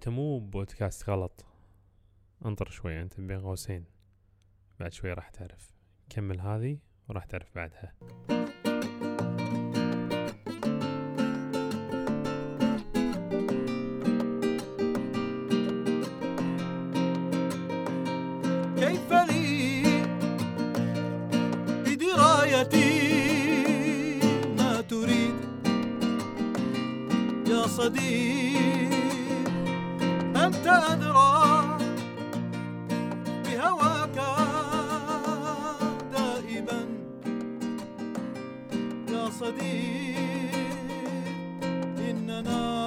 انت مو بودكاست غلط. انطر شوي انت بين قوسين. بعد شوي راح تعرف. كمل هذه وراح تعرف بعدها. كيف لي بدرايتي؟ ما تريد يا صديق. أنت أدرى بهواك دائما يا صديق إننا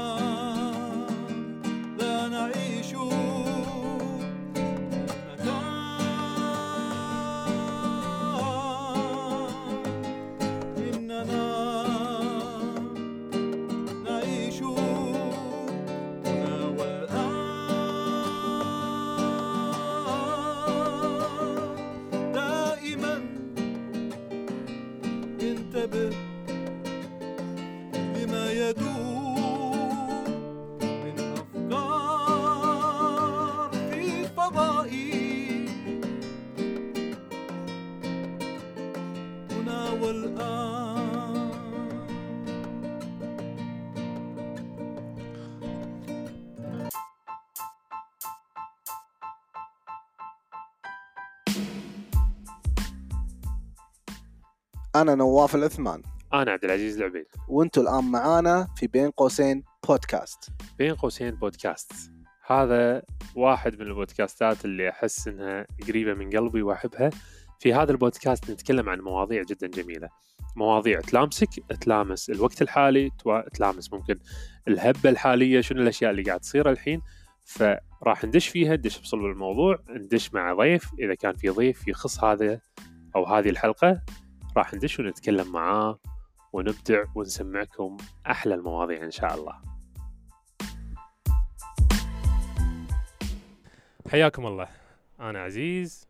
أنا نواف العثمان أنا عبد العزيز العبيد وأنتم الآن معانا في بين قوسين بودكاست. بين قوسين بودكاست. هذا واحد من البودكاستات اللي أحس إنها قريبة من قلبي وأحبها. في هذا البودكاست نتكلم عن مواضيع جدا جميلة. مواضيع تلامسك تلامس الوقت الحالي تلامس ممكن الهبة الحالية شنو الأشياء اللي قاعد تصير الحين. فراح ندش فيها ندش بصلب الموضوع ندش مع ضيف. إذا كان في ضيف يخص هذا أو هذه الحلقة راح ندش ونتكلم معاه ونبدع ونسمعكم أحلى المواضيع إن شاء الله. حياكم الله. أنا عزيز.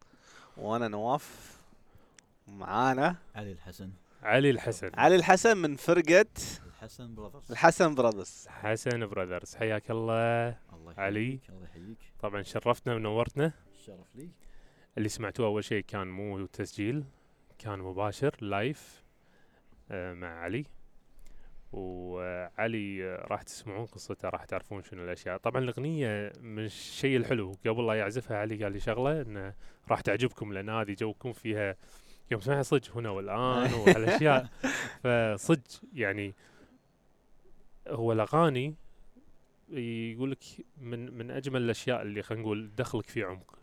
وأنا نواف. معانا علي الحسن. علي الحسن. علي الحسن من فرقة الحسن براذرز الحسن براذرز حسن براذرز حياك الله. الله علي. الله يحييك. طبعا شرفتنا ونورتنا. الشرف لي. اللي سمعتوه أول شيء كان مو تسجيل كان مباشر لايف آه، مع علي. وعلي آه، راح تسمعون قصته راح تعرفون شنو الأشياء. طبعا الأغنية من الشيء الحلو قبل لا يعزفها علي قال لي شغلة إنه راح تعجبكم لأن هذه جوكم فيها يوم سمعها صدق هنا والآن وهالأشياء. فصدق يعني هو الأغاني يقول لك من من أجمل الأشياء اللي خلينا نقول دخلك في عمق.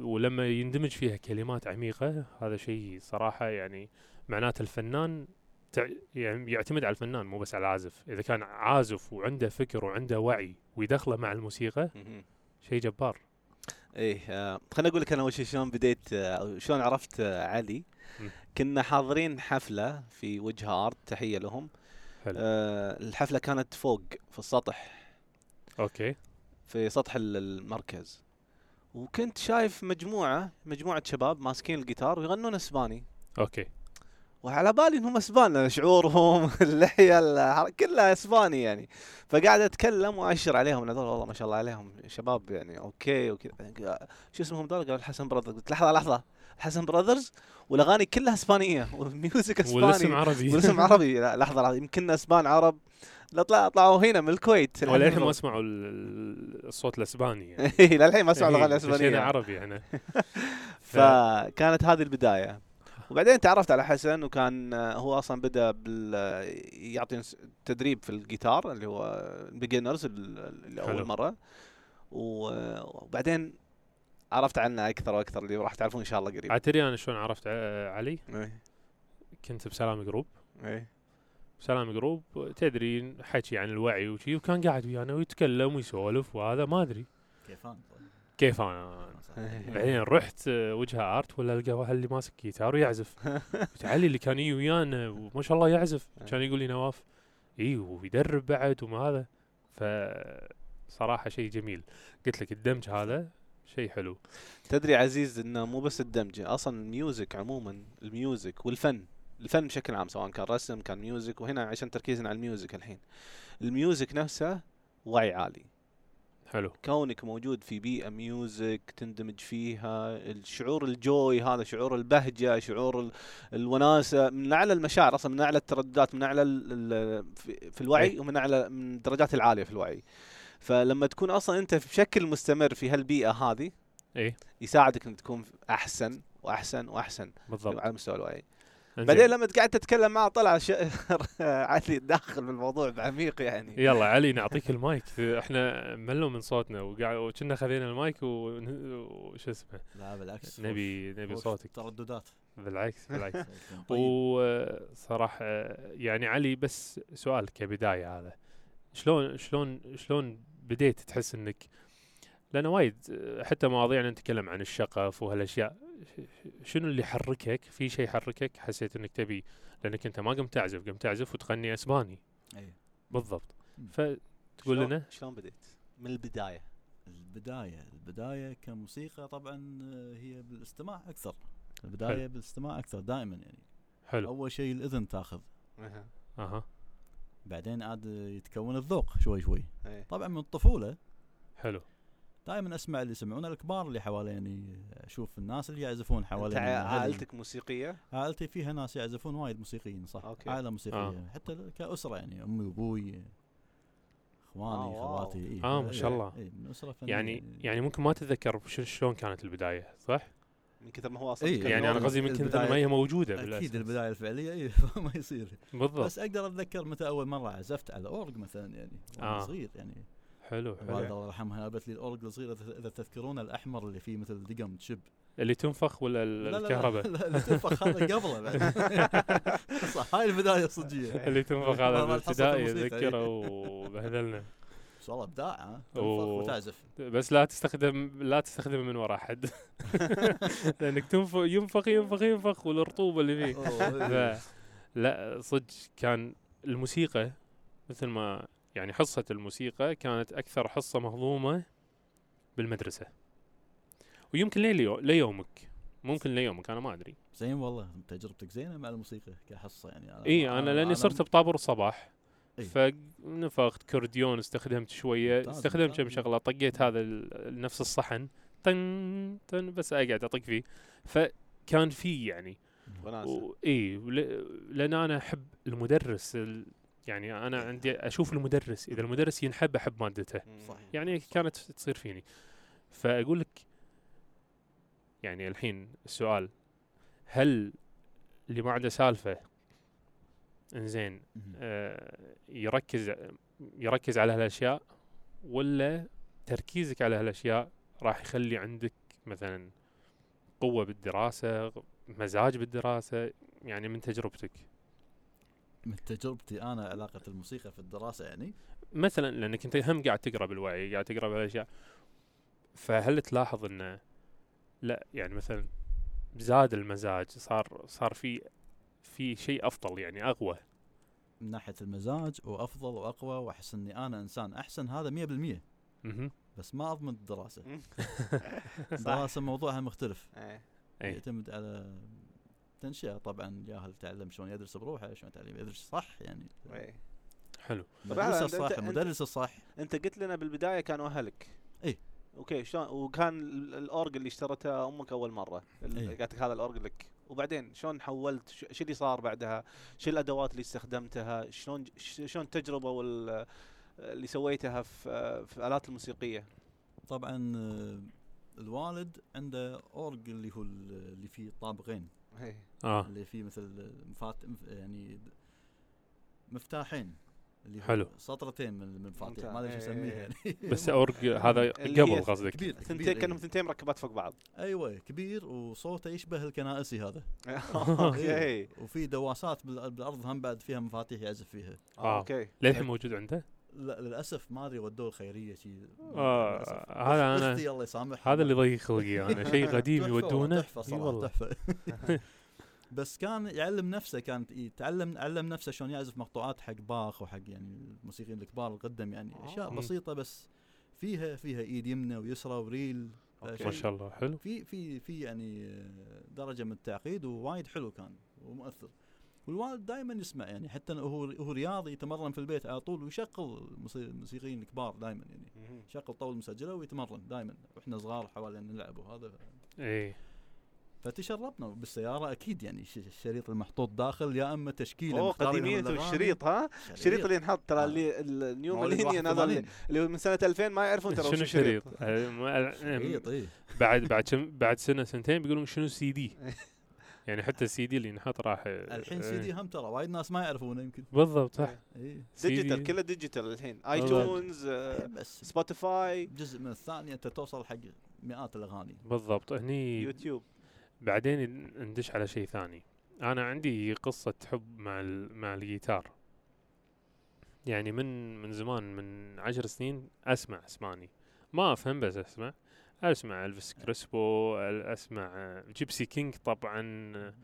ولما يندمج فيها كلمات عميقة هذا شيء صراحة يعني معناته الفنان تع- يعني يعتمد على الفنان مو بس على العازف. إذا كان عازف وعنده فكر وعنده وعي ويدخله مع الموسيقى شيء جبار. إيه آه، خليني أقول لك أنا اول شيء شلون بديت آه، شلون عرفت آه، علي. كنا حاضرين حفلة في وجه ارت تحية لهم. حلو. آه، الحفلة كانت فوق في السطح. Okay. في سطح ال- المركز. وكنت شايف مجموعة مجموعة شباب ماسكين الجيتار ويغنون إسباني. Okay. وعلى بالي إنهم إسبان شعورهم اللحية كلها إسباني يعني. فقاعد أتكلم وأشر عليهم هذول والله ما شاء الله عليهم شباب يعني okay وكذا. شو اسمهم ذول قالوا الحسن Brothers. قلت لحظة لحظة. الحسن Brothers والأغاني كلها إسبانية وال music إسباني. والاسم عربي. والاسم عربي. لا لحظة لحظة. يمكن إسبان عرب. لا طلع طلعوا هنا من الكويت وللحين ما اسمعوا ال- ال- الصوت الأسباني يعني. للحين ما اسمعوا إيه، دشينا الأسبانية. عربي إحنا. فكانت هذه البداية. وبعدين تعرفت على حسن وكان آه، هو أصلا بدأ بال يعطي نس- تدريب في الجيتار اللي هو beginners اللي. اول مرة. و- وبعدين عرفت عنه أكثر وأكثر اللي راح تعرفون إن شاء الله قريب. تدري أنا شلون عرفت علي؟ إيه، كنت بسلام group. إيه. سلام group تدري حكي عن الوعي وشي وكان قاعد ويانا ويتكلم ويسولف وهذا ما أدري. كيفان؟ كيفان إيه. بعدين رحت آه، وجهه art ولا القى واحد اللي ماسك جيتار ويعزف. علي اللي كان يجي ويانا وما شاء الله يعزف. كان يقول لي نواف اي ويدرب بعد وما هذا. ف صراحة شيء جميل. قلت لك الدمج هذا شيء حلو. تدري عزيز إنه مو بس الدمج أصلا ال music عموما ال music والفن. الفن بشكل عام سواء كان رسم كان music وهنا عشان تركيزنا على ال music الحين. ال music نفسه وعي عالي. حلو. كونك موجود في بيئة music تندمج فيها الشعور الجوي هذا شعور البهجة شعور ال- الوناسة من أعلى المشاعر أصلا من أعلى الترددات من أعلى ال- في الوعي أي. ومن أعلى من الدرجات العالية في الوعي. فلما تكون أصلا أنت بشكل مستمر في هالبيئة هذه اي يساعدك إنك تكون أحسن وأحسن وأحسن بالضبط. على مستوى الوعي. بعدين لما قعدت تتكلم معه طلع ش... علي داخل بالموضوع بعميق يعني. يلا علي نعطيك المايك. إحنا ملوا من صوتنا وقاعد وكنا خذينا المايك وش اسمه؟ لا بالعكس. نبي نبي صوتك. ترددات. بالعكس بالعكس. طيب. وصراحة يعني علي بس سؤال كبداية هذا. شلون شلون شلون بديت تحس انك لأن وايد حتى مواضيعنا نتكلم عن الشغف وهالأشياء شنو اللي حركك في شيء حركك حسيت إنك تبي لأنك أنت ما قمت تعزف قمت تعزف وتغني أسباني. أي. بالضبط. فتقول لنا؟ شلون بديت؟ من البداية. البداية البداية كموسيقى طبعا آه، هي بالاستماع أكثر. البداية حلو. بالاستماع أكثر دائما يعني. حلو. أول شيء الإذن تأخذ. أها. أها. بعدين عاد يتكون الذوق شوي شوي. إيه. طبعا من الطفولة حلو. دائما أسمع اللي يسمعون الكبار اللي حواليني أشوف الناس اللي يعزفون أنت حواليني. عائلتك موسيقية؟ عائلتي فيها ناس يعزفون وايد موسيقيين صح أوكي. عائلة موسيقية آه. حتى كأسرة يعني أمي وأبوي إخواني آه،. خواتي إيه. آه، ما شاء إيه، الله. إيه، من أسرة فنية يعني يعني ممكن ما تتذكر ش- شلون كانت البداية صح؟ من كثر ما هو أصلا إيه، يعني أنا قصدي من كثر ما هي موجودة أكيد بالأساس. البداية الفعلية اي ما يصير بالضبط بس أقدر أتذكر متى أول مرة عزفت على أورج مثلا يعني وأنا آه. صغير يعني حلو حلو. الله يرحمها جابت لي الاورج الصغير اذا تذكرون الأحمر اللي فيه مثل دقم تشب. اللي تنفخ ولا ال- لا لا لا، الكهرباء؟ لا لا تنفخ هذا قبله بعد. صح هاي البداية الصجيه اللي تنفخ هذا بالابتدائي الموسيقى، اتذكره وبهدلنا بس والله أبداع ها. تنفخ وتعزف. بس لا تستخدم لا تستخدمه من وراء حد. لأنك تنفخ ينفخ ينفخ ينفخ والرطوبة اللي فيه. ف- لا صدق كان الموسيقى مثل ما يعني حصة الموسيقى كانت أكثر حصة مهضومة بالمدرسة. ويمكن ليليو ليومك. ممكن ليومك أنا ما أدري. زين والله تجربتك زينة مع الموسيقى كحصة يعني. أنا إي أنا لأني صرت بطابور الصباح إي. فنفخت كورديون استخدمت شوية ممتاز، استخدمت كم. شغلة طقيت هذا ال- نفس الصحن. طن طن بس أقعد أطق فيه. فكان في يعني و- إي ول- لأن أنا أحب المدرس ال- يعني أنا عندي أشوف المدرس إذا المدرس ينحب أحب مادته مم. صح. يعني كانت تصير فيني فأقول لك يعني الحين السؤال هل اللي ما عنده سالفة إنزين. آه يركز يركز على هالأشياء ولا تركيزك على هالأشياء راح يخلي عندك مثلا قوة بالدراسة مزاج بالدراسة يعني من تجربتك من تجربتي أنا علاقة الموسيقى في الدراسة يعني. مثلا لأنك أنت هم قاعد تقرأ بالوعي قاعد تقرأ بهالأشياء. فهل تلاحظ إنه لا يعني مثلا زاد المزاج صار صار في في شيء أفضل يعني أقوى؟ من ناحية المزاج وأفضل وأقوى وأحس إني أنا إنسان أحسن هذا 100% أها بس ما أضمن الدراسة. الدراسة موضوعها مختلف. إيه. اي يعتمد على تنشئة. طبعا جاهل تعلم شلون يدرس بروحه شلون تعلم يدرس صح يعني إيه. حلو. المدرس أنت- الصح المدرس الصح. أنت قلت لنا بالبداية كانوا أهلك. إيه. Okay شلون؟ وكان ال- الأورج اللي اشترته أمك أول مرة. إيه. قالت لك هذا الأورج لك. وبعدين شلون حولت؟ ش- شو اللي صار بعدها؟ شو الأدوات اللي استخدمتها؟ شلون شلون التجربه وال اللي سويتها في في الالات الموسيقية؟ طبعا آه، الوالد عنده أورج اللي هو ال- اللي فيه طابقين. آه. اللي فيه مثل مفات مف- يعني مفتاحين. اللي حلو. سطرتين من المفاتيح. ما أدري شو إيه. اسميه يعني بس اورج هذا قبل قصدك. كبير. ثنتين إيه. ثنتين مركبات فوق بعض. أيوه. كبير وصوته يشبه الكنائسي هذا. Okay. إيه. وفي دواسات بال- بالأرض هم بعد فيها مفاتيح يعزف فيها. آه. Okay. للحين موجود عنده؟ لا للأسف ما أدري ودوه الخيرية شي. آه،. هذا أختي الله يسامحها. هذا اللي ضيق خلقي أنا. شيء قديم يودونه؟ تحفة صراحة تحفة. بس كان يعلم نفسه كان يتعلم علم نفسه شلون يعزف مقطوعات حق باخ وحق يعني الموسيقيين الكبار القدم يعني. أشياء آه. بسيطة بس فيها فيها إيد يمنى ويسرى وريل. ما شيء شاء الله حلو. في في في يعني آه، درجة من التعقيد ووايد حلو كان ومؤثر. والوالد دائما يسمع يعني حتى هو هو رياضي يتمرن في البيت على طول ويشغل موسي- الموسيقيين الكبار دائما يعني. يشغل طاولة مسجلة ويتمرن دائما وإحنا صغار حوالي نلعب وهذا إيه فتشربنا بالسيارة أكيد يعني الشريط المحطوط داخل يا أما تشكيلة أوه الأغاني. الشريط ها الشريط اللي ينحط ترى آه. اللي ال new مواليد millennium هذا اللي 81. اللي هو من سنة 2000 ما يعرفون ترى شنو شريط؟ آه، ما- شريط إيه بعد بعد شم بعد سنة سنتين بيقولون شنو سي دي يعني حتى السي دي اللي ينحط راح الحين سي دي هم ترى وايد ناس ما يعرفونه يمكن. بالضبط صح. إيه. CD digital كله digital الحين. iTunes آه، بس Spotify جزء من الثانية أنت توصل حق مئات الأغاني. بالضبط. هني يوتيوب. بعدين ندش على شيء ثاني. أنا عندي قصة حب مع ال- مع الجيتار. يعني من من زمان من عشر سنين أسمع اسباني ما أفهم بس أسمع. أسمع ألفيس كريسبو أسمع آه، جيبسي كينج طبعا آه،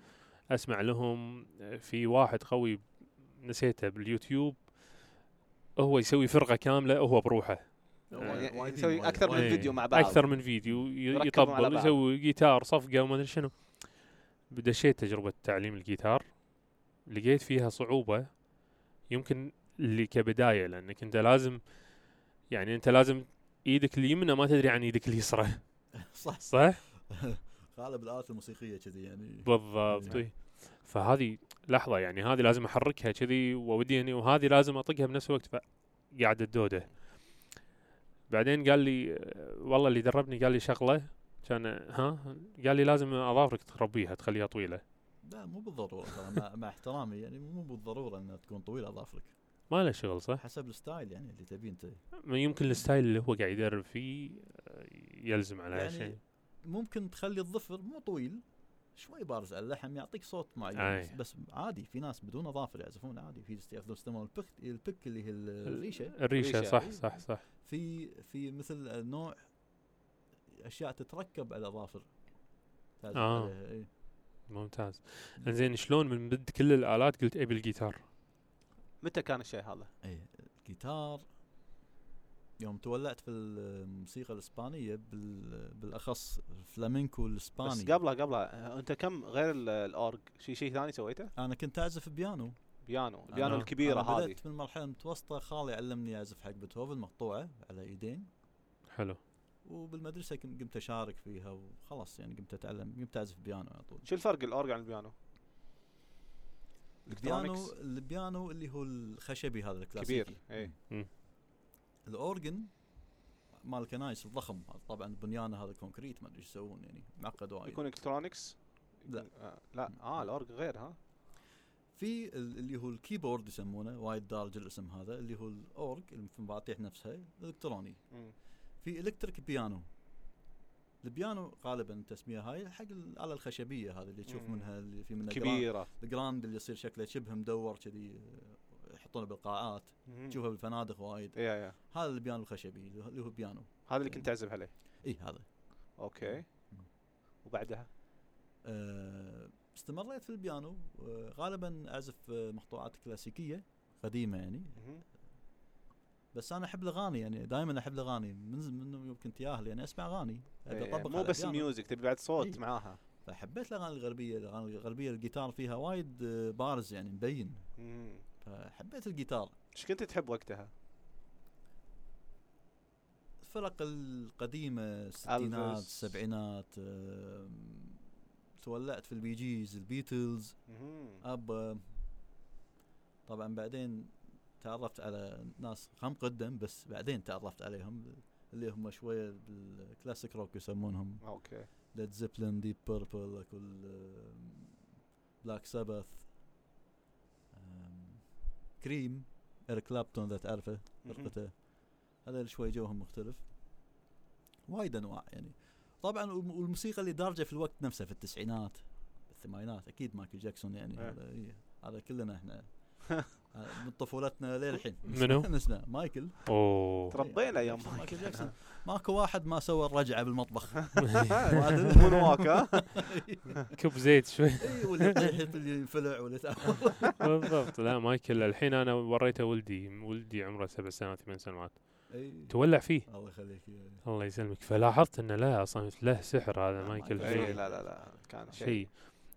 أسمع لهم آه، في واحد قوي نسيته باليوتيوب هو يسوي فرقة كاملة هو بروحه يعني وايد- يسوي أكثر من. فيديو مع بعض أكثر من فيديو يطبل. يسوي جيتار صفقة وما أدري شنو دشيت تجربة تعليم الجيتار لقيت فيها صعوبة يمكن اللي كبداية لأنك أنت لازم يعني أنت لازم إيدك اليمنى ما تدري عن إيدك اليسرى. صح. صح؟ غالب الالات الموسيقية كذي يعني. بالضبط. إيه. فهذه لحظة يعني هذه لازم أحركها كذي ووديني وهذه لازم أطقها بنفس الوقت فقاعد الدودة. بعدين قال لي والله اللي دربني قال لي شغلة كان ها؟ قال لي لازم أظافرك تربيها تخليها طويلة. لا مو بالضرورة مع احترامي يعني مو بالضرورة إنها تكون طويلة أظافرك. ما له شغل صح؟ حسب ال style يعني اللي تبيه أنت ما يمكن ال style اللي هو قاعد يدرب فيه آه، يلزم على يعني هالشيء ممكن تخلي الظفر مو طويل شوي بارز على اللحم يعطيك صوت معين أي. بس عادي في ناس بدون أظافر يعزفون عادي في يستخدمون يستخدمون ال pick ال pick اللي هي الريشة الريشة ريشة. صح صح صح في في مثل نوع أشياء تتركب على الاظافر آه. ممتاز إنزين شلون من بد كل الآلات قلت أبي الجيتار متى كان الشيء هذا؟ إيه الجيتار. يوم تولعت في الموسيقى الإسبانية بال بالأخص الفلامينكو الإسباني. بس قبله قبله آه، أنت كم غير ال- الأورج؟ في شيء ثاني سويته؟ أنا كنت أعزف بيانو. بيانو. البيانو الكبيرة هذه بدأت من مرحلة متوسطة خالي علمني أعزف حق بيتهوفن مقطوعة على إيدين. حلو. وبالمدرسة كنت قمت أشارك فيها وخلاص يعني قمت أتعلم قمت أعزف بيانو على طول. شو الفرق الأورج عن البيانو؟ البيانو Electronics. البيانو اللي هو الخشبي هذا كبير الكلاسيكي اي ال organ مال الكنايس الضخم. طبعا بنيانه هذا concrete ما أدري إيش يسوون يعني معقد وايد. يكون electronics لا. آه لا. آه الأورج غير ها؟ في ال- اللي هو ال keyboard يسمونه وايد دارج الاسم هذا اللي هو الأورج المفاتيح نفسها إلكتروني. في electric piano. البيانو غالبا التسمية هاي حق الاله الخشبية هذه اللي تشوف. منها اللي في منها كبيرة. ال grand اللي يصير شكله شبه مدور كذي آه، يحطونه بالقاعات. تشوفه بالفنادق وايد. يا يا. هذا البيانو الخشبي اللي هو- بيانو. هذا اللي كنت تعزف عليه؟ اي هذا. okay. وبعدها؟ آه، استمريت في البيانو. آه، غالبا أعزف مقطوعات كلاسيكية قديمة يعني. بس أنا أحب الأغاني يعني دائما أحب الأغاني من من يوم كنت ياهل يعني أسمع أغاني أبي إيه، أطبق مو بس. ال music تبي بعد صوت إيه. معاها فحبيت الأغاني الغربية الأغاني الغربية الجيتار فيها وايد آه، بارز يعني مبين مم. فحبيت الجيتار إيش كنت تحب وقتها؟ الفرق القديمة الستينات. السبعينات تولعت في البي جيز البيتلز. اب طبعا بعدين تعرفت على ناس هم قدم بس بعدين تعرفت عليهم اللي هم شوية بال classic rock يسمونهم. okay. ليد زيبلين ديب بيربل بلاك ساباث كريم ايريك كلابتون إذا تعرفه. فرقته. هذا شوي جوهم مختلف. وايد أنواع يعني. طبعا والم- والموسيقى اللي دارجة في الوقت نفسه في التسعينات الثمانينات أكيد مايكل جاكسون يعني إيه. هذا إيه هذا كلنا إحنا. من طفولتنا للحين. منو؟ نسمع. مايكل. أوه. تربينا أيام مايكل مايكل. جاكسون. ماكو واحد ما سوى الرجعة بالمطبخ. moonwalk ها كب زيت شوي. إي واللي يطيح واللي ينفلع واللي. بالضبط. لا مايكل الحين أنا وريته ولدي ولدي عمره سبع سنوات ثمان سنوات. تولع فيه. الله يخليك يا- الله يسلمك. فلاحظت إنه لا أصلا له سحر هذا مايكل. شيء لا لا لا كان شيء. شيء.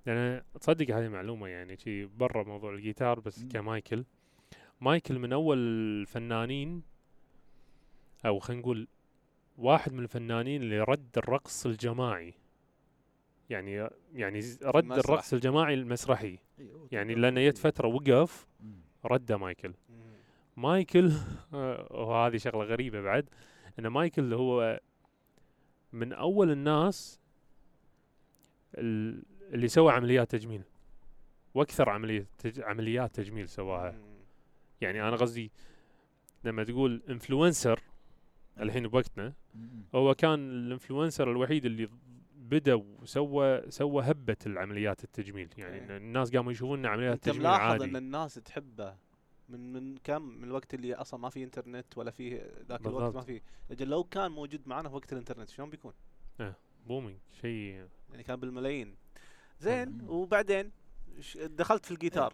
لأن تصدق هذه معلومة يعني شي برا موضوع الجيتار بس. كمايكل مايكل من أول الفنانين أو خلينا نقول واحد من الفنانين اللي رد الرقص الجماعي يعني يعني رد المسرح. الرقص الجماعي المسرحي يعني. لأنه جت فترة وقف. رده مايكل. مايكل آه، وهذه شغلة غريبة بعد إن مايكل هو من أول الناس ال- اللي سوى عمليات تجميل وأكثر عملية تج... عمليات تجميل سواها. يعني أنا قصدي لما تقول انفلونسر الحين بوقتنا. هو كان ال influencer الوحيد اللي بدأ وسوى سوى هبة العمليات التجميل يعني إيه. الناس قاموا يشوفون عمليات أنت التجميل ملاحظ عادي إن الناس تحبه من من كم من الوقت اللي أصلا ما في انترنت ولا في ذاك الوقت. ما في أجل لو كان موجود معنا في وقت الانترنت شلون بيكون؟ booming شيء يعني كان بالملايين زين. وبعدين دخلت في الجيتار.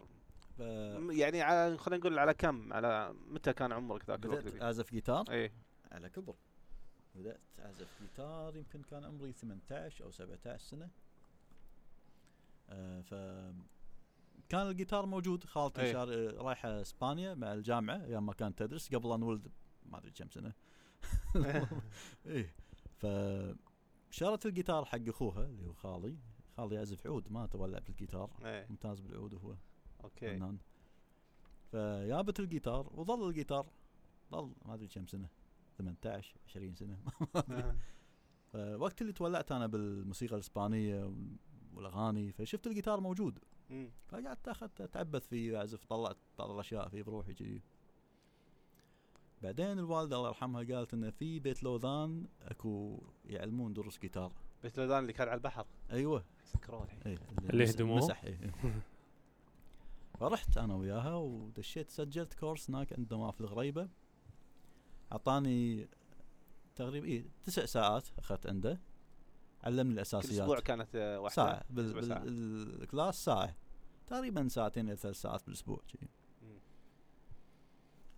ف- م- يعني على خلينا نقول على كم؟ على متى كان عمرك ذاك الوقت بدأت؟ أعزف جيتار؟ إيه. على كبر. بدأت أعزف جيتار يمكن كان عمري 18 أو 17 سنة. آه ف كان الجيتار موجود خالتي أي. شار... رايحة إسبانيا مع الجامعة أيام ما كانت تدرس قبل أن ولد ما أدري كم سنة. إيه. ف شرت الجيتار حق أخوها اللي هو خالي. خالي يعزف عود ما تولع بالجيتار إيه. ممتاز بالعود هو. okay. فنان. فجابت الجيتار وظل الجيتار ظل ما أدري كم سنة 18 20 سنة آه. فوقت اللي تولعت أنا بالموسيقى الإسبانية وال- والأغاني فشفت الجيتار موجود. فقعدت أخذت أتعبث فيه واعزف طلعت بعض الأشياء فيه بروحي كذي. بعدين الوالدة الله يرحمها قالت إنه في بيت لوذان أكو يعلمون دروس جيتار. بيت لودان اللي كان على البحر. أيوه. سكروه الحين إيه اللي يهدموه؟ مسح إيه. فرحت أنا وياها ودشيت سجلت كورس هناك عندنا في الغريبة أعطاني تقريبا إيه تسع ساعات أخذت عنده علمني كل أسبوع الاساسيات كانت واحدة ساعة ساعة. بالكلاس ساعة تقريبا ساعتين إلى ثلاث ساعات بالأسبوع. مم.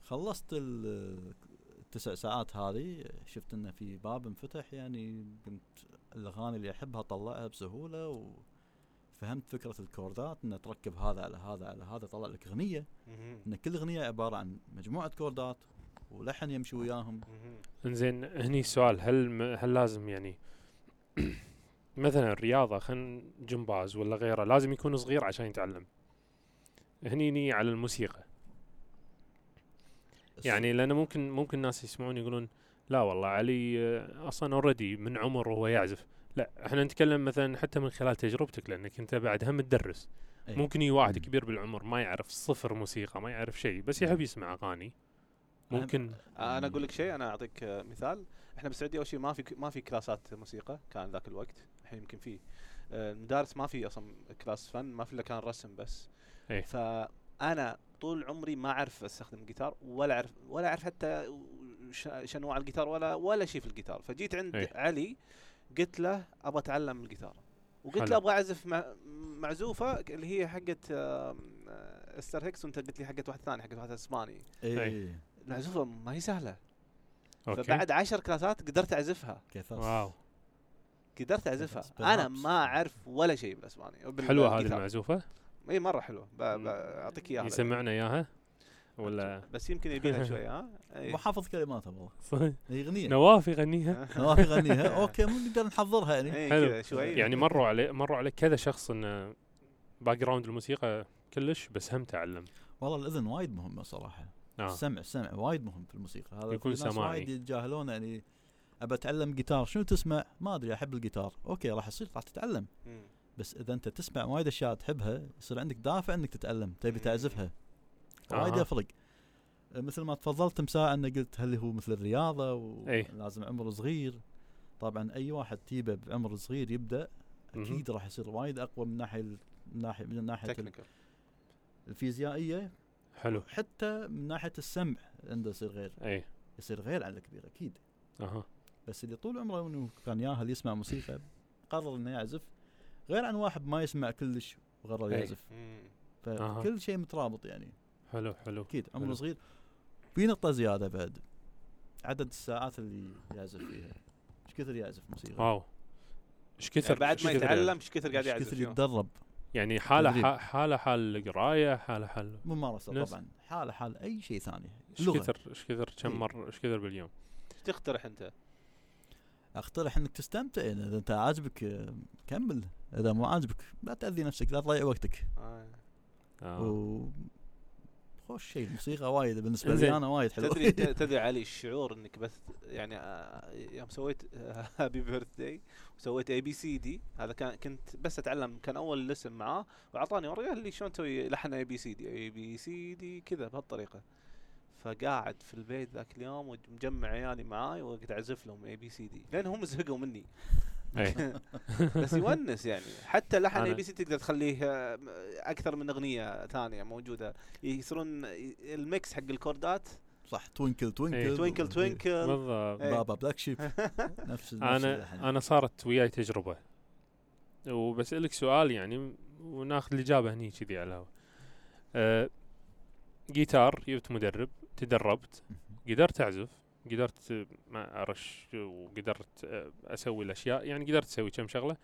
خلصت ال- التسع ساعات هذه شفت إنه في باب انفتح يعني قمت الأغاني اللي أحبها أطلعها بسهولة وفهمت فكرة الكوردات ان تركب هذا على هذا على هذا طلع لك أغنية. إن كل أغنية عبارة عن مجموعة كوردات ولحن يمشي وياهم. إنزين هني سؤال هل م- هل لازم يعني مثلا الرياضة خن جمباز ولا غيره لازم يكون صغير عشان يتعلم هني ني على الموسيقى يعني لأن ممكن ممكن ناس يسمعون يقولون لا والله علي آه، أصلا already من عمر وهو يعزف. لا إحنا نتكلم مثلا حتى من خلال تجربتك لأنك أنت بعد هم تدرس. إيه. ممكن يجي واحد. كبير بالعمر ما يعرف صفر موسيقى ما يعرف شيء بس يحب يسمع أغاني. ممكن آه، أنا أقول لك شيء أنا أعطيك آه، مثال. إحنا بالسعودية أول شيء ما في ما في كلاسات موسيقى كان ذاك الوقت. الحين يمكن في. آه، المدارس ما في أصلا class فن ما في إلا كان رسم بس. إيه. فأنا طول عمري ما أعرف أستخدم الجيتار ولا أعرف ولا أعرف حتى ش- شو انواع الجيتار ولا ولا شيء في الجيتار. فجيت عند إيه. علي قلت له أبغى أتعلم الجيتار. وقلت. له أبغى أعزف مع معزوفة اللي هي حقت آم، آه، استر هيكس وأنت قلت لي حقت واحد ثاني حقت واحد إسباني. إيه. إيه. المعزوفه ما هي سهلة. okay. فبعد عشر كلاسات قدرت أعزفها. كيف؟ wow. قدرت أعزفها. أنا. ما أعرف ولا شيء بالإسباني. بال- حلوة هذه. المعزوفة؟ اي مرة حلوة. أعطيك إياها. يسمعنا إياها؟ ولا بس يمكن يبي لها شوية ها؟ إي. مو حافظ كلماتها والله صحيح. هي اغنيه نواف يغنيها نواف يغنيها أوكي مو نقدر نحضرها يعني. إي حلو. شوي. يعني مروا عليه مروا عليه كذا شخص انه background الموسيقى كلش بس هم تعلم. والله الأذن وايد مهمه صراحة. آه. السمع السمع وايد مهم في الموسيقى. هذا يكون في ناس سماعي. وايد يتجاهلون يعني أبى أتعلم جيتار شنو تسمع؟ ما أدري أحب الجيتار okay راح يصير راح تتعلم. بس إذا أنت تسمع وايد أشياء تحبها يصير عندك دافع إنك تتعلم تبي. تعزفها. وايد آها. يفرق. مثل ما تفضلت مساء انه قلت هل هو مثل الرياضة. ولازم عمر صغير. طبعا أي واحد تجيبه بعمر صغير يبدأ. أكيد راح يصير وايد أقوى من ناحية من ناحيه من ناحية الفيزيائية. حلو. حتى من ناحية السمع عنده يصير غير. إي. يصير غير عن الكبير أكيد. أها. بس اللي طول عمره إنه كان ياهل يسمع موسيقى قرر إنه يعزف. غير عن واحد ما يسمع كلش وقرر. يعزف. فكل شيء مترابط يعني. حلو حلو أكيد عمره. صغير في نقطة زيادة بعد عدد الساعات اللي يعزف فيها إيش كثر يعزف موسيقى واو إيش كثر يعني بعد ما كثر يتعلم إيش كثر قاعد إيش يعزف كثر فيهم؟ يتدرب يعني حالة تدريب. حالة حال القرايه حالة حال ممارسه طبعا حالة حال أي شيء ثاني إيش. كثر إيش كثر كم إيه. مره إيش كثر باليوم إيش تقترح أنت؟ أقترح إنك تستمتع إذا أنت عاجبك كمل إذا مو عاجبك لا تأذي نفسك لا تضيع وقتك آه. آه. و خوش شيء الموسيقى وايد بالنسبة. لي أنا وايد حلو تدري تدري علي الشعور إنك بس يعني آه، يوم سويت happy birthday وسويت ABCD هذا كان كنت بس أتعلم كان أول lesson معاه وأعطاني ورقة اللي شلون تسوي لحن اي بي سي دي اي بي سي دي كذا بهالطريقة فقاعد في البيت ذاك اليوم ومجمع عيالي معاي وقاعد أعزف لهم ABCD لأن هم زهقوا مني. بس يونس يعني. حتى لحن ABC تقدر تخليه آه، أكثر من أغنية ثانية موجودة. يصيرون ال mix حق الكوردات. صح. twinkle إيه. twinkle twinkle twinkle بالضبط. إيه. Baa Baa Black Sheep نفس أنا. أنا صارت وياي تجربة. وبسالك سؤال يعني وناخذ الاجابه هني كذي على الهواء. أه جيتار جبت مدرب تدربت. قدرت اعزف قدرت ما أرش وقدرت أسوي الأشياء يعني قدرت أسوي كم شغلة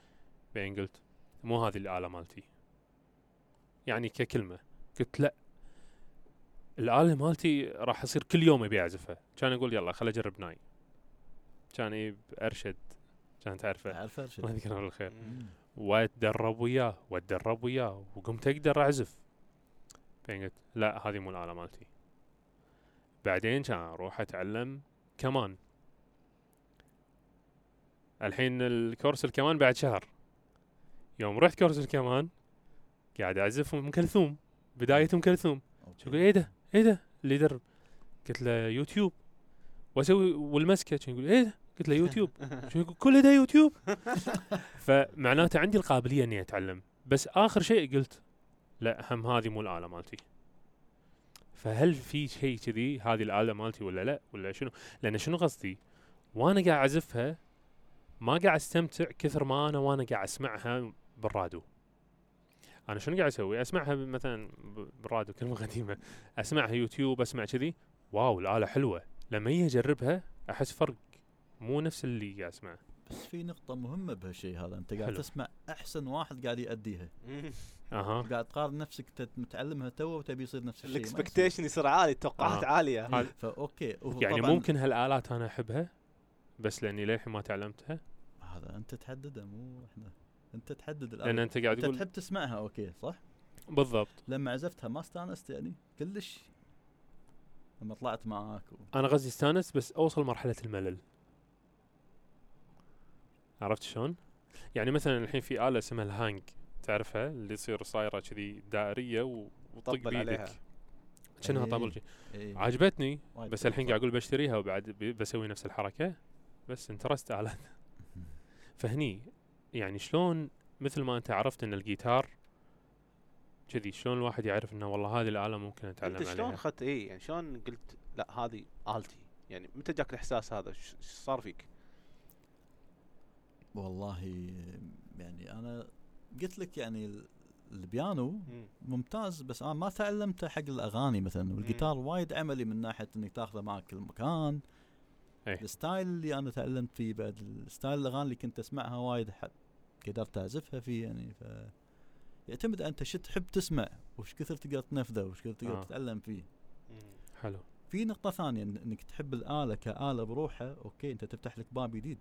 بعدين قلت مو هذه الآلة مالتي. يعني ككلمة قلت لا الآلة مالتي راح أصير كل يوم أبي أعزفها. كان أقول يلا خل أجرب ناي. كان أرشد كان تعرفه. عارفه الله أرشد. يذكره بالخير. واتدرب وياه واتدرب وياه وقمت أقدر أعزف. بعدين قلت لا هذه مو الآلة مالتي. بعدين كان أروح أتعلم كمان الحين ال course الكمان بعد شهر. يوم رحت course الكمان قاعد اعزف ام كلثوم بدايه ام كلثوم يقول إيه ده؟ إيه ده؟ اللي يدرب قلت له يوتيوب. واسوي والمسكة. يقول؟ إيه ده؟ قلت له يوتيوب. يقول؟ كل ده يوتيوب. فمعناته عندي القابلية إني أتعلم. بس آخر شيء قلت لا هم هذه مو الآلة مالتي. فهل في شيء كذي؟ هذه الآلة مالتي ولا لا؟ ولا شنو؟ لأن شنو قصدي؟ وأنا قاعد أعزفها ما قاعد أستمتع كثر ما أنا وأنا قاعد أسمعها بالراديو. أنا شنو قاعد أسوي؟ أسمعها مثلا بالراديو كلمة قديمة. اسمعها يوتيوب أسمع كذي. واو الآلة حلوة. لما يجي أجربها أحس فرق مو نفس اللي قاعد أسمعه. بس في نقطة مهمة بهالشيء هذا. أنت قاعد حلو. تسمع أحسن واحد قاعد يأديها. أها. قاعد تقارن نفسك انت متعلمها تو وتبي يصير نفس الشيء. ال expectation يصير عالي التوقعات آه. عالية. هذا- ف okay. يعني ممكن هالآلات أنا أحبها بس لأني للحين ما تعلمتها. هذا أنت تحدده مو إحنا. أنت تحدد لأن الآلة أنت قاعد أنت تقول تحب تسمعها okay صح؟ بالضبط. لما عزفتها ما استانست يعني كلش. لما طلعت معاك و... أنا قصدي استانس بس أوصل مرحلة الملل. عرفت شلون؟ يعني مثلا الحين في آلة اسمها ال hang. تعرفها اللي تصير صايرة كذي دائرية وطق. بيدك شنها إيه. طبل شي. إيه. عجبتني بس الحين. قاعد أقول بشتريها وبعد بسوي نفس الحركة بس interest الات فهني يعني شلون مثل ما أنت عرفت إن الجيتار كذي شلون الواحد يعرف إنه والله هذه الآلة ممكن أتعلم أنت شلون اخذت إيه يعني شلون قلت لا هذه آلتي يعني متى جاك الإحساس هذا إيش صار فيك؟ والله يعني أنا قلت لك يعني ال- البيانو ممتاز بس أنا ما تعلمته حق الأغاني مثلا والجيتار وايد عملي من ناحية إنك تاخذه معك كل مكان. إيه. ال style اللي أنا تعلمت فيه بعد ال style الأغاني اللي كنت أسمعها وايد ح- قدرت أعزفها فيه يعني ف يعتمد أنت شو تحب تسمع وش كثر تقدر تنفذه وش كثر تقدر آه. تتعلم فيه. حلو. في نقطة ثانية إن- إنك تحب الآلة كآلة بروحها okay أنت تفتح لك باب جديد.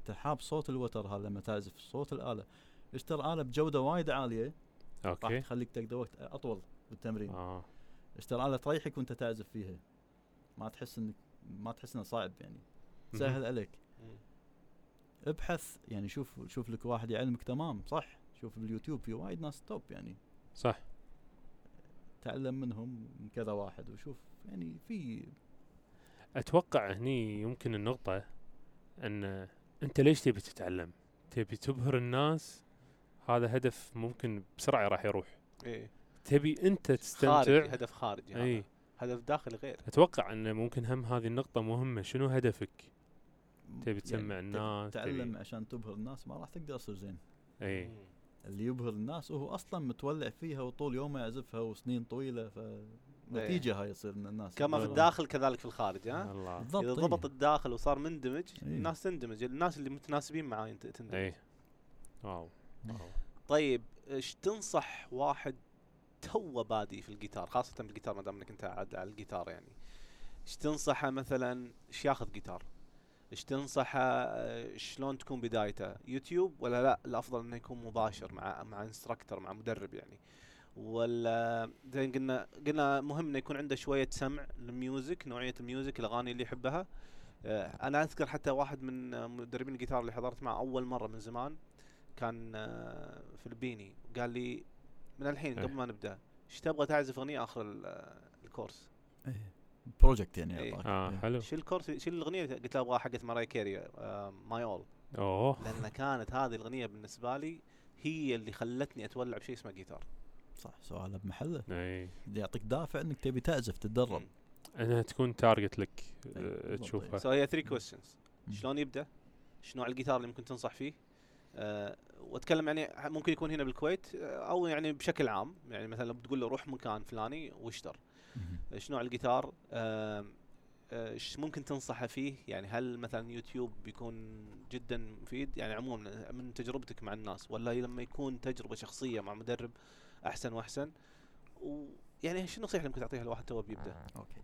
انت حاب صوت الوتر هذا لما تعزف صوت الآلة. اشتري آلة بجودة وايد عالية. راح okay تخليك تقدر وقت أطول بالتمرين. آه. اشتري آلة تريحك وأنت تعزف فيها. ما تحس انك ما تحس إنه صعب يعني. سهل عليك. ابحث يعني شوف شوف لك واحد يعلمك. تمام صح. شوف باليوتيوب في وايد ناس توب يعني. صح. تعلم منهم من كذا واحد وشوف يعني في أتوقع هني يمكن النقطة إن أنت ليش تبي تتعلم؟ تبي تبهر الناس هذا هدف ممكن بسرعة راح يروح. إيه. تبي أنت خارجي تستمتع؟ هدف خارجي اي هذا هدف داخلي غير. أتوقع أن ممكن هم هذه النقطة مهمة. شنو هدفك؟ تبي يعني تسمع تبي الناس تتعلم تبي عشان تبهر الناس ما راح تقدر تصير زين. اي. اللي يبهر الناس وهو أصلا متولع فيها وطول يومه يعزفها وسنين طويلة فنتيجه هاي يصير ان الناس. كما في. الداخل كذلك في الخارج ها؟ الله بالضبط إذا إيه. ضبط الداخل وصار مندمج إيه. الناس تندمج. الناس اللي متناسبين معاه ينت- تندمج. اي واو. طيب إيش تنصح واحد تو بادي في الجيتار خاصة بالجيتار ما دام إنك أنت عاد على الجيتار يعني. إيش تنصحه مثلا إيش ياخذ جيتار؟ إيش تنصحه شلون تكون بدايته؟ يوتيوب ولا لا؟ الأفضل إنه يكون مباشر مع مع instructor مع مدرب يعني. ولا زي قلنا قلنا مهم إنه يكون عنده شوية سمع لل music نوعية ال music الأغاني اللي يحبها. آه، أنا أذكر حتى واحد من مدربين الجيتار اللي حضرت معه أول مرة من زمان. كان آه، فلبيني قال لي من الحين إيه. قبل ما نبدأ إيش تبغى تعزف أغنية آخر ال- آه، ال course إيه. project يعني إيه. أعطاك. آه إيه. حلو شيل ال course شيل الأغنية قلت له أبغاها حقت Mariah Carey My All أوه لأن كانت هذه الأغنية بالنسبة لي هي اللي خلتني أتولع بشيء اسمه جيتار صح سؤاله بمحله اي يعطيك دافع إنك تبي تعزف تتدرب انها تكون target لك إيه، آه، بالضبط، تشوفها so هي 3 كويستشنز. شلون يبدأ؟ إيش نوع الجيتار اللي ممكن تنصح فيه؟ أه واتكلم يعني ممكن يكون هنا بالكويت آه، أو يعني بشكل عام يعني مثلا لو بتقول له روح مكان فلاني واشتر. إيش نوع الجيتار؟ آم، آه، إيش ممكن تنصحه فيه؟ يعني هل مثلا يوتيوب بيكون جدا مفيد؟ يعني عموما من تجربتك مع الناس ولا لما يكون تجربة شخصية مع مدرب أحسن وأحسن؟ ويعني شو النصيحه اللي ممكن تعطيها لواحد تو بيبدا؟ okay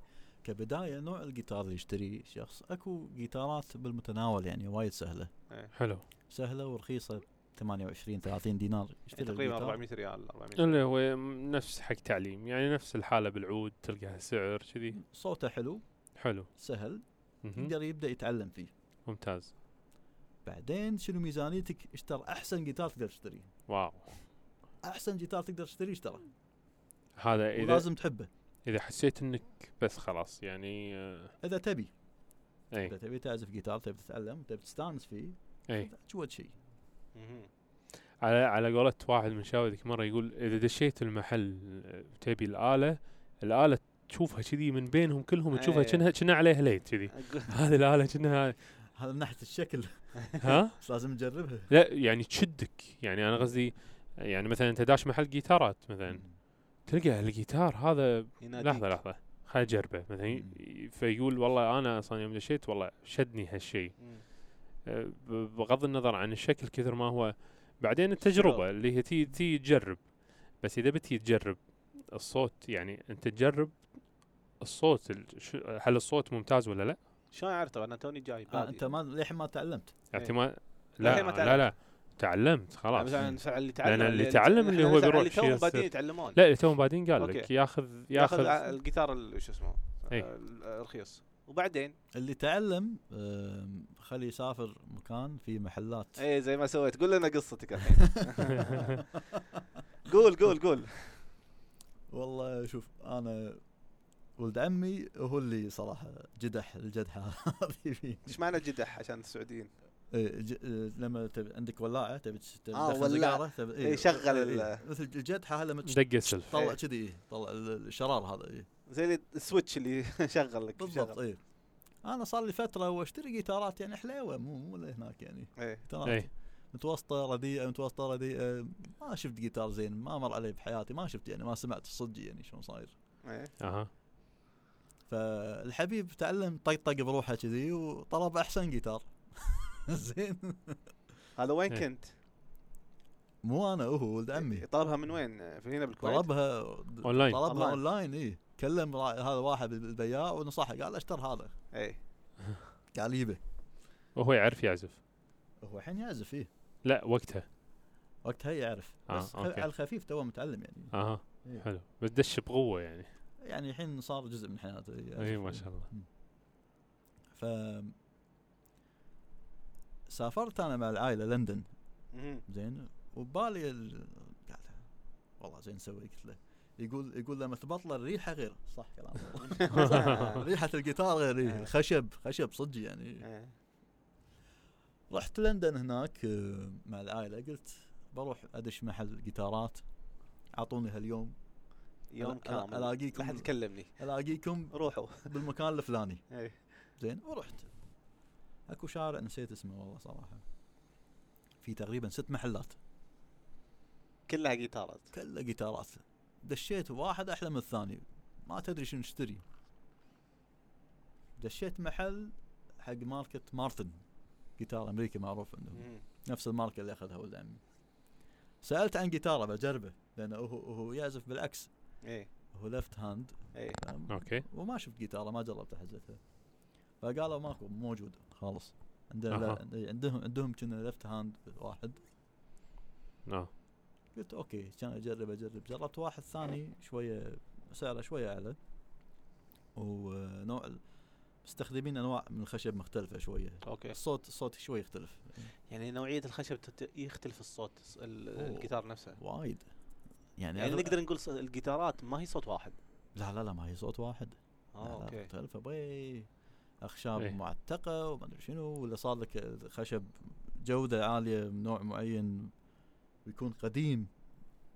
كبداية نوع الجيتار اللي يشتريه شخص. أكو جيتارات بالمتناول يعني وايد سهلة. حلو. سهلة ورخيصة 28 30 دينار يعني يشتري تقريبا الجيتار. 400 ريال 400 اللي هو نفس حق تعليم يعني نفس الحالة بالعود تلقاها سعر كذي. صوته حلو. حلو. سهل. يقدر يبدأ يتعلم فيه. ممتاز. بعدين شنو ميزانيتك؟ اشتر أحسن جيتار تقدر تشتريه. wow. أحسن جيتار تقدر تشتريه اشتره هذا إذا ولازم تحبه. إذا حسيت إنك بس خلاص يعني آه، إذا تبي. إي. إذا تبي تعزف جيتار تبي تتعلم تبي تستانس فيه إي. اجود شيء. على على قولة واحد من شاوي ذيك مرة يقول إذا دشيت المحل آه، تبي الآلة الآلة تشوفها كذي من بينهم كلهم تشوفها. كأنها كأنها عليها ليت كذي. هذه الآلة كأنها هذا من ناحية الشكل. ها؟ لازم تجربها لا يعني تشدك. يعني أنا قصدي يعني مثلا أنت داش محل جيتارات مثلا. تلقى الجيتار هذا يناديك. لحظة لحظة. خليني أجربه. مثلا فيقول والله أنا أصلا يوم دشيت والله شدني هالشيء ب- بغض النظر عن الشكل كثر ما هو. بعدين التجربة اللي هي تي تي تجرب. بس إذا بتي تجرب الصوت يعني أنت تجرب الصوت هل الصوت ممتاز ولا لا؟ شلون عرفت طبعا أنا توني جاي آه أنت ما للحين ما تعلمت. لا ما لا تعلمت. لا تعلمت يعني خلاص. مثلا فعل اللي لأن تعلم اللي تعلم اللي هو بيروح اللي توهم شيء بادين. يتعلمون لا اللي توم بعدين قال لك. ياخذ ياخذ الجيتار ال- شو اسمه؟ إيه. آه، ال- الرخيص. وبعدين؟ اللي تعلم خليه يسافر مكان في محلات. اي زي ما سويت. قول لنا قصتك الحين. قول قول قول. والله شوف أنا ولد عمي هو اللي صراحة جدح الجدحة هذه إيش معنى جدح عشان السعوديين؟ لما تبي عندك ولاعة تبي آه، تدخل. سيجاره تبي إيه، شغل ال- إيه، مثل الجدحه هذا لما دق السلف. طلع إيه. كذي إيه، طلع ال- الشرار هذا إيه. زي ال switch اللي شغل لك بالضبط. اي أنا صار لي فترة وأشتري جيتارات يعني حليوة مو مو لهناك يعني. جيتارات. اي متوسطة رديئة متوسطة رديئة. ما شفت جيتار زين ما مر علي بحياتي ما شفت يعني ما سمعت الصدق يعني شلون صاير. إيه. أها. فالحبيب تعلم طقطق بروحه كذي وطلب أحسن جيتار. زين هذا وين إيه. كنت؟ مو أنا هو ولد عمي طلبها من وين؟ في هنا بالكويت؟ طلبها أونلاين. طلبها online. online اي كلم را- هذا واحد البياع ونصحه قال اشتر هذا إيه قال يبه وهو يعرف يعزف هو الحين يعزف فيه لا وقتها وقتها يعرف آه، بس okay. على الخفيف تو متعلم يعني أها إيه. حلو بس دش بقوة يعني يعني الحين صار جزء من حياته. اي ما شاء الله ف سافرت أنا مع العائلة لندن. زين وبالي ال... قال والله زين سوي قلت له يقول يقول لما تبطل الريحة غير. صح كلام ريحة الجيتار غير إيه، خشب خشب صدق يعني. إيه. رحت لندن هناك آه، مع العائلة قلت بروح أدش محل جيتارات أعطوني هاليوم. يوم كامل. ألاقيكم- لا حد يكلمني. ألاقيكم روحوا. بالمكان الفلاني. إيه. زين ورحت. اكو شارع نسيت اسمه والله صراحة. في تقريبا ست محلات. كلها جيتارات. كلها جيتارات. دشيت واحد أحلى من الثاني. ما تدري شنو تشتري دشيت محل حق ماركة مارتن. جيتار أمريكي معروف انه. نفس الماركة اللي أخذها ولد عمي. سألت عن جيتاره بجربه. لأنه هو هو يعزف بالعكس. إيه. هو left hand إيه. okay. وما شفت جيتاره ما جربت احزتها فقالوا ماكو مو موجود. خالص. عندنا. لا- عندهم عندهم كنا left hand واحد. آه. قلت okay كان اجرب أجرب. جربت واحد ثاني شوية سعره شوية أعلى. ونوع مستخدمين أنواع من الخشب مختلفة شوية. okay. الصوت الصوت شوي يختلف. يعني نوعية الخشب تت- يختلف الصوت. الجيتار نفسه. وايد. يعني, يعني نقدر نقول الجيتارات ما هي صوت واحد. لا لا لا ما هي صوت واحد. آه okay. مختلفه بي أخشاب إيه. معتقة وما أدري شنو ولا صار لك خشب جودة عالية من نوع معين ويكون قديم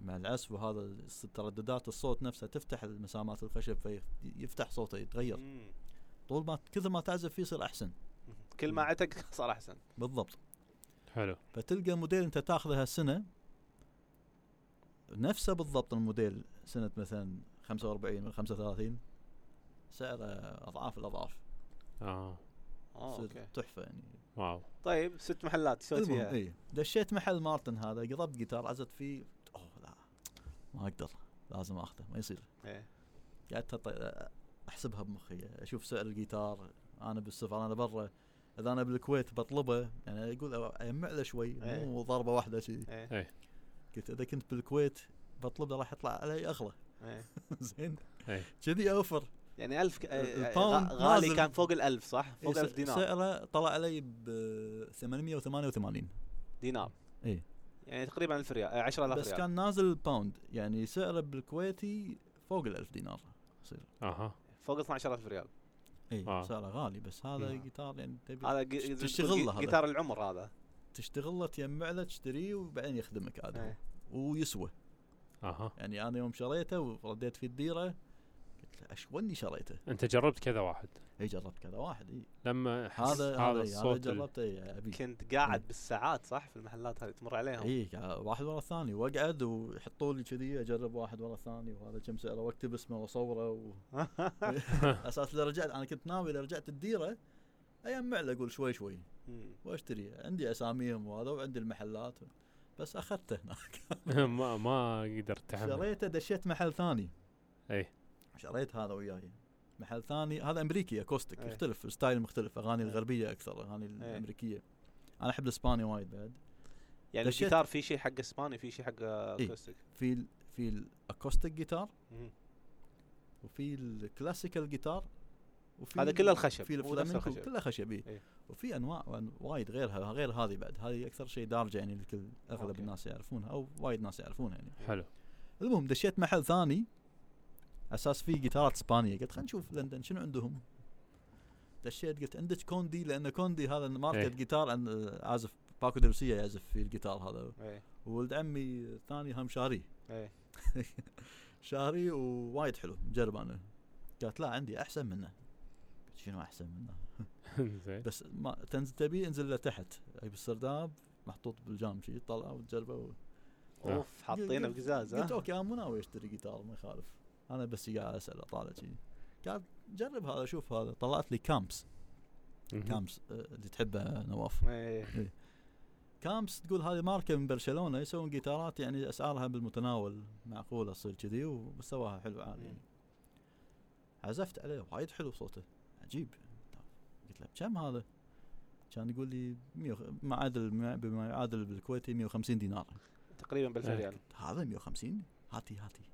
مع العزف وهذا ترددات الصوت نفسها تفتح المسامات الخشب فيفتح صوته يتغير. مم. طول ما كثر ما تعزف فيه يصير أحسن. كل ما عتق صار أحسن. بالضبط. حلو. فتلقى موديل أنت تاخذه هالسنة نفسه بالضبط الموديل سنة مثلا 45 ولا 35 سعره أضعاف الأضعاف. آه. آه يصير okay. تحفة يعني. wow. طيب ست محلات سويت فيها؟ اي دشيت محل مارتن هذا جربت جيتار عزفت فيه. أوه لا. ما أقدر. لازم آخذه ما يصير. إيه. قعدت أحسبها بمخي أشوف سعر الجيتار. أنا بالسفر أنا برا. إذا أنا بالكويت بطلبه يعني أقول اجمع له شوي إيه. مو ضربه واحدة شي. إيه. قلت إذا كنت بالكويت بطلبه راح يطلع علي أغلى. إيه. زين. إيه. كذي أوفر. يعني ألف ك... آه، ال pound غ- غالي نازل. كان فوق الألف صح؟ فوق إيه، ألف دينار سعره طلع علي ب 888 دينار إيه. يعني تقريبا 1000 ريال آه، 10000 بس ريال كان نازل pound يعني سعره بالكويتي فوق ال 1000 دينار يصير أها فوق 12000 ريال إي آه. سعره غالي بس هذا. جيتار يعني تبي هذا تشتغل له. جيتار العمر هذا تشتغل له تجمع له تشتريه وبعدين يخدمك هذا إيه. ويسوى أها يعني أنا يوم شريته ورديت في الديرة اشوني شريته. أنت جربت كذا واحد؟ إي جربت كذا واحد إي. لما هذا هذا هذا هذا الصوت ال- جربته إي، أبي. كنت قاعد. بالساعات صح؟ في المحلات هذه تمر عليهم. إي واحد ورا الثاني وأقعد ويحطوا لي كذي أجرب واحد ورا الثاني وهذا كم سعره وأكتب اسمه وأصوره و... أساس إذا رجعت أنا كنت ناوي إذا رجعت الديره اجمع له أقول شوي. شوي. وأشتري عندي أساميهم وهذا وعندي المحلات بس أخذته هناك. ما ما قدرت تحمل. شريته دشيت محل ثاني. إي. شريت هذا وياي محل ثاني هذا أمريكي acoustic إيه. يختلف style مختلف أغاني إيه. الغربية أكثر أغاني إيه. الأمريكية أنا أحب الإسباني وايد بعد يعني الجيتار في شيء حق إسباني في شيء حق acoustic في ال في ال acoustic guitar مم. وفي ال classical guitar وفي هذا كله الخشب، في الخشب. كله خشب إيه. إيه. وفي أنواع وايد غيرها غير هذه بعد هذه أكثر شيء دارجة يعني الكل أغلب okay. الناس يعرفونها أو وايد ناس يعرفونها يعني حلو المهم دشيت محل ثاني أساس فيه جيتارات إسبانية. قلت خلينا نشوف لندن شنو عندهم؟ دشيت قلت عندك كوندي لأن كوندي هذا ماركه إيه. جيتار عن عازف باكو دي لوسيا يعزف في الجيتار هذا. إيه. وولد عمي الثاني هم شاري إيه. شاري ووايد حلو مجرب أنا. قالت لا عندي أحسن منه. قلت شنو أحسن منه؟ زين. بس ما تنزل تبي انزل لتحت أي بالسرداب محطوط بالجام شي طلع وتجربه و... آه. أوف حاطينه قلت- بقزاز قلت okay أنا مو ناوي أشتري جيتار ما يخالف. أنا بس قاعد أسأل اطالع شي. قال جرب هذا شوف هذا. طلعت لي كامبس. كامبس آه، اللي تحبه نواف. إيه كامبس تقول هذه ماركة من برشلونة يسوون جيتارات يعني أسعارها بالمتناول معقولة تصير كذي ومستواها حلو عالي يعني. عزفت عليه وايد حلو صوته. عجيب. قلت له بكم هذا؟ كان يقول لي 100 معادل بما يعادل بالكويتي 150 دينار. تقريبا ب 1000 إيه. ريال هذا 150 هاتي هاتي.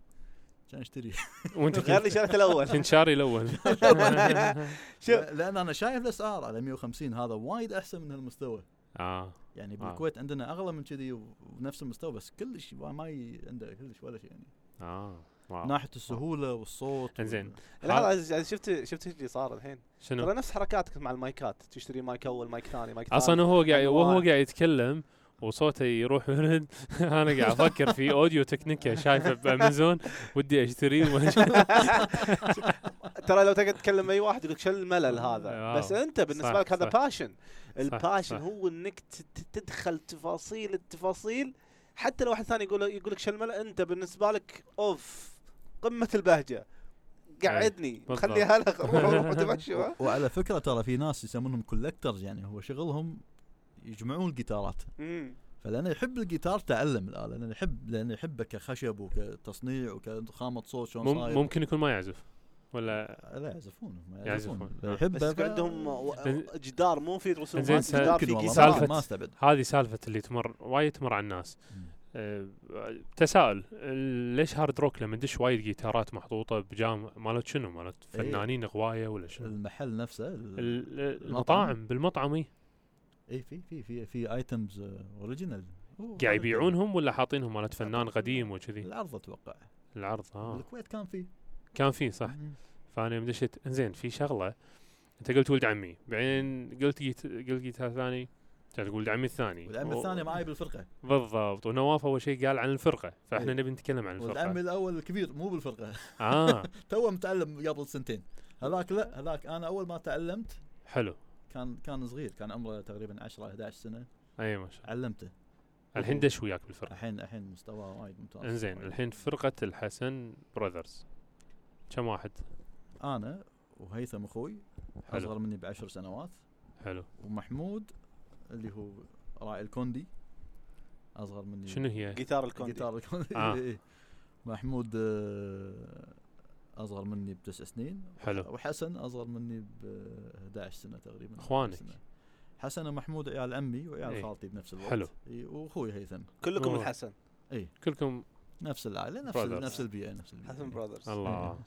كان أشتري وأنت غير اللي كنت شريته الأول كنت شاري الأول شوف. لأن أنا شايف الاسعار على 150 هذا وايد أحسن من هالمستوى آه يعني آه. بالكويت عندنا أغلى من كذي ونفس المستوى بس كلش ما ي- عنده كلش ولا شيء يعني آه من واو ناحية السهولة والصوت إنزين. وال- لا لا عزيز، شفت شفت اللي صار الحين شنو ترى نفس حركاتك مع المايكات تشتري مايك أول مايك ثاني مايك أصلا ثالث. هو قاعد وهو. قاعد يتكلم وصوته يروح ويرد أنا قاعد أفكر في Audio-Technica شايفه بأمازون ودي أشتريه ترى لو تقعد تكلم أي واحد يقول لك شو الملل. هذا بس أنت بالنسبة لك هذا. passion ال passion. هو إنك تدخل تفاصيل التفاصيل حتى لو واحد ثاني يقول يقول لك شو الملل أنت بالنسبة لك أوف قمة البهجة قعدني بالضبط. خليها لك روح روح؟ وعلى فكرة ترى في ناس يسمونهم collectors يعني هو شغلهم يجمعون الجيتارات. فلأنه يحب الجيتار تعلم الاله لأنه يحب لأنه يحبه كخشب وكتصنيع وكخامه صوت شلون مم- صاير. ممكن يكون ما يعزف ولا؟ لا يعزفون ما يعزفون. آه. يحبه بس عندهم جدار مو في رسومات جدار في سالفة- ما استبعد هذه سالفة اللي تمر وايد تمر على الناس. أه تساءل ال- ليش Hard Rock لما ندش وايد جيتارات محطوطة بجام؟ مالت شنو؟ مالت إيه. فنانين غواية ولا شنو؟ المحل نفسه ال- ال- المطاعم بالمطعم إيه؟ اي في في في في items original قاعد يبيعونهم ولا حاطينهم مالت فنان قديم وكذي؟ العرض أتوقع. العرض آه. بالكويت كان في كان في صح. فأنا يوم دشيت إنزين في شغلة أنت قلت ولد عمي بعدين قلت جيت قلت جيتار ثاني كان تقول ولد عمي الثاني. والعم و- الثاني معي بالفرقة. بالضبط ونواف أول شيء قال عن الفرقة فإحنا إيه. نبي نتكلم عن الفرقة. الأول الكبير مو بالفرقة. آه. تو متعلم قبل سنتين. هذاك لا هذاك أنا أول ما تعلمت حلو. كان كان صغير كان عمره تقريبا 10 11 سنة. أي ما شاء الله. علمته. الحين دش وياك بالفرقة. الحين الحين مستواه وايد ممتاز. إنزين الحين فرقة الحسن براذرز كم واحد؟ أنا وهيثم أخوي. أصغر مني بعشر سنوات. حلو. ومحمود اللي هو راعي الكوندي أصغر مني شنو هي؟ جيتار الكوندي. جيتار الكوندي. آه. إيه. محمود آه، أصغر مني بتسع سنين حلو. وحسن أصغر مني ب 11 سنة تقريبا إخوانك. سنة. حسن ومحمود عيال عمي وعيال إيه. خالتي بنفس الوقت حلو. وأخوي هيثم كلكم أوه. الحسن كلكم نفس العائلة نفس ال-. نفس البيئة نفس البيئة حسن. براذرز الله.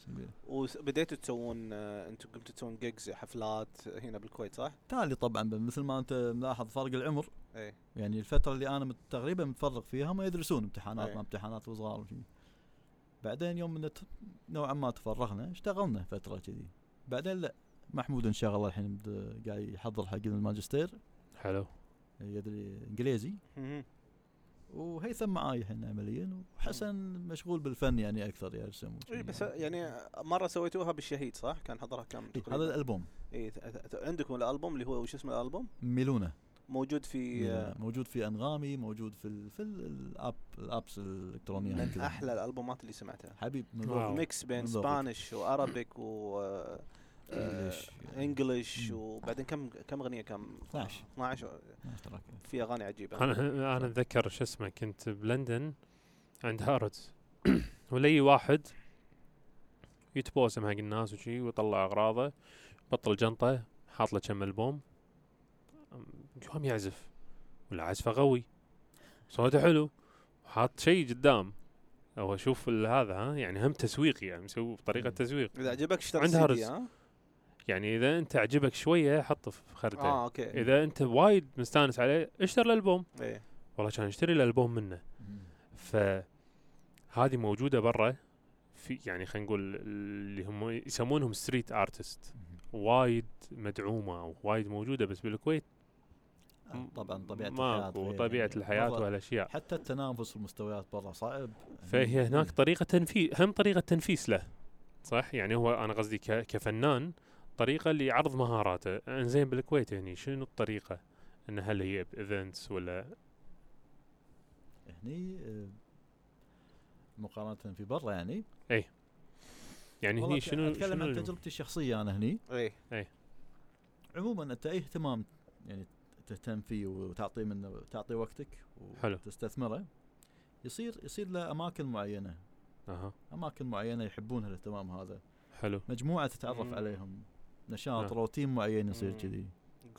وبديتوا تسوون آه، أنتم قمتوا تسوون جيجز حفلات هنا بالكويت صح؟ تالي طبعا مثل ما أنت ملاحظ فرق العمر إيه يعني الفترة اللي أنا تقريبا متفرغ فيها هم يدرسون امتحانات أي. ما امتحانات وصغار وشي. بعدين يوم من نوعا ما تفرغنا اشتغلنا فترة كذي بعدين لا محمود انشغل الحين بد- قاعد يحضر حق الماجستير حلو يدري إنجليزي. وهيثم معاي الحين عمليا وحسن مشغول بالفن يعني أكثر يرسم. اي بس يعني مرة سويتوها بالشهيد صح؟ كان حضرها كم إيه،؟ هذا الألبوم اي عندكم الألبوم اللي هو وش اسم الألبوم؟ ميلونا موجود في موجود في أنغامي موجود في ال في ال- ال app ال apps الإلكترونية من. أحلى الألبومات اللي سمعتها حبيب. mix بين. Spanish و Arabic و English. English مم. وبعدين كم كم أغنية كم 12 12 ما track. في أغاني عجيبة أنا أنا أتذكر شو اسمه كنت بلندن عند هارودز ولي واحد يتبوسم حق الناس وشي ويطلع أغراضه بطل جنطة حاط له كم ألبوم قام يعزف. ولا عزفه قوي صوته حلو. حاط شيء قدام. هو شوف ال- هذا ها؟ يعني هم تسويق يعني مسوي بطريقة. تسويق. إذا عجبك اشتري عند C هارودز. D ها؟ يعني إذا أنت عجبك شوية حطه في خرده آه okay. إذا أنت وايد مستانس عليه اشتري الألبوم. إيه. والله كان اشتري الألبوم منه. فهذه موجودة برا. في يعني خلينا نقول اللي هم يسمونهم street artist وايد مدعومة ووايد موجودة بس بالكويت. طبعا طبيعة الحياة ماكو غير طبيعة يعني. الحياة وهالاشياء حتى التنافس والمستويات برا صعب. فهي يعني هناك طريقة تنفيذ هم طريقة تنفيس له صح؟ يعني هو أنا قصدي ك- كفنان طريقة لعرض مهاراته. إنزين بالكويت يعني شنو الطريقة؟ انه هل هي بإيفنتس ولا؟ هني آه، مقارنة في برا يعني. يعني والله هني شنو أتكلم شنو عن تجربتي الشخصية أنا هني. إيه. عموما أنت أي اهتمام يعني تهتم فيه وتعطيه منه تعطي وقتك حلو. وتستثمره يصير يصير له أماكن معينة أها أماكن معينة يحبون الاهتمام هذا حلو مجموعة تتعرف مم. عليهم نشاط آه. روتين معين يصير. كذي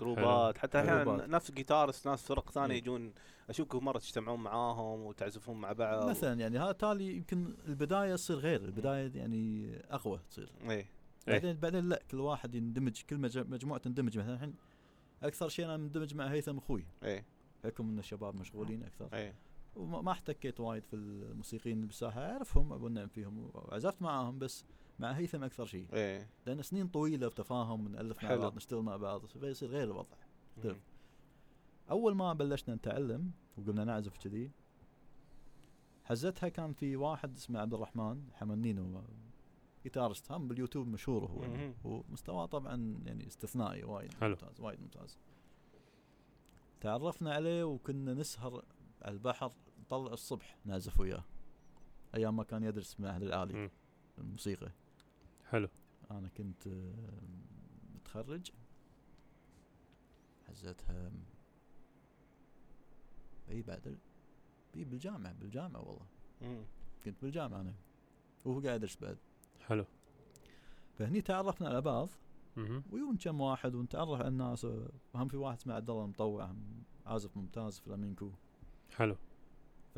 جروبات حتى أحيانا. نفس جيتارست ناس فرق ثانية إيه. يجون أشوفكم مرة تجتمعون معاهم وتعزفون مع بعض مثلا يعني هذا تالي يمكن البداية تصير غير البداية يعني أقوى تصير إيه إيه. بعدين بعدين لا كل واحد يندمج كل مج- مجموعة تندمج مثلا الحين أكثر شيء أنا مندمج مع هيثم أخوي. إيه. بحكم إن الشباب مشغولين أكثر. إيه. وما ما احتكيت وايد في الموسيقيين بالساحة. أعرفهم أبو النعم فيهم. وعزفت معاهم بس مع هيثم أكثر شيء. إيه. لأن سنين طويلة بتفاهم نالف مع. بعض نشتغل مع بعض فيصير غير الوضع. مم. أول ما بلشنا نتعلم وقمنا نعزف كذي حزتها كان في واحد اسمه عبد الرحمن حمنينو جيتارست هم باليوتيوب مشهور هو يعني. ومستواه طبعا يعني استثنائي وايد. حلو. ممتاز وايد ممتاز. تعرفنا عليه وكنا نسهر على البحر نطلع الصبح نعزف وياه. أيام ما كان يدرس بالمعهد العالي مم. الموسيقى. حلو. أنا كنت متخرج. حزتها إي بعد ال- بي بالجامعة بالجامعة والله. مم. كنت بالجامعة أنا. وهو قاعد يدرس بعد. حلو. فهني تعرفنا على بعض. ويون كم واحد ونتعرف على الناس هم في واحد اسمه عبد الله المطوع عازف ممتاز فلامينكو حلو. ف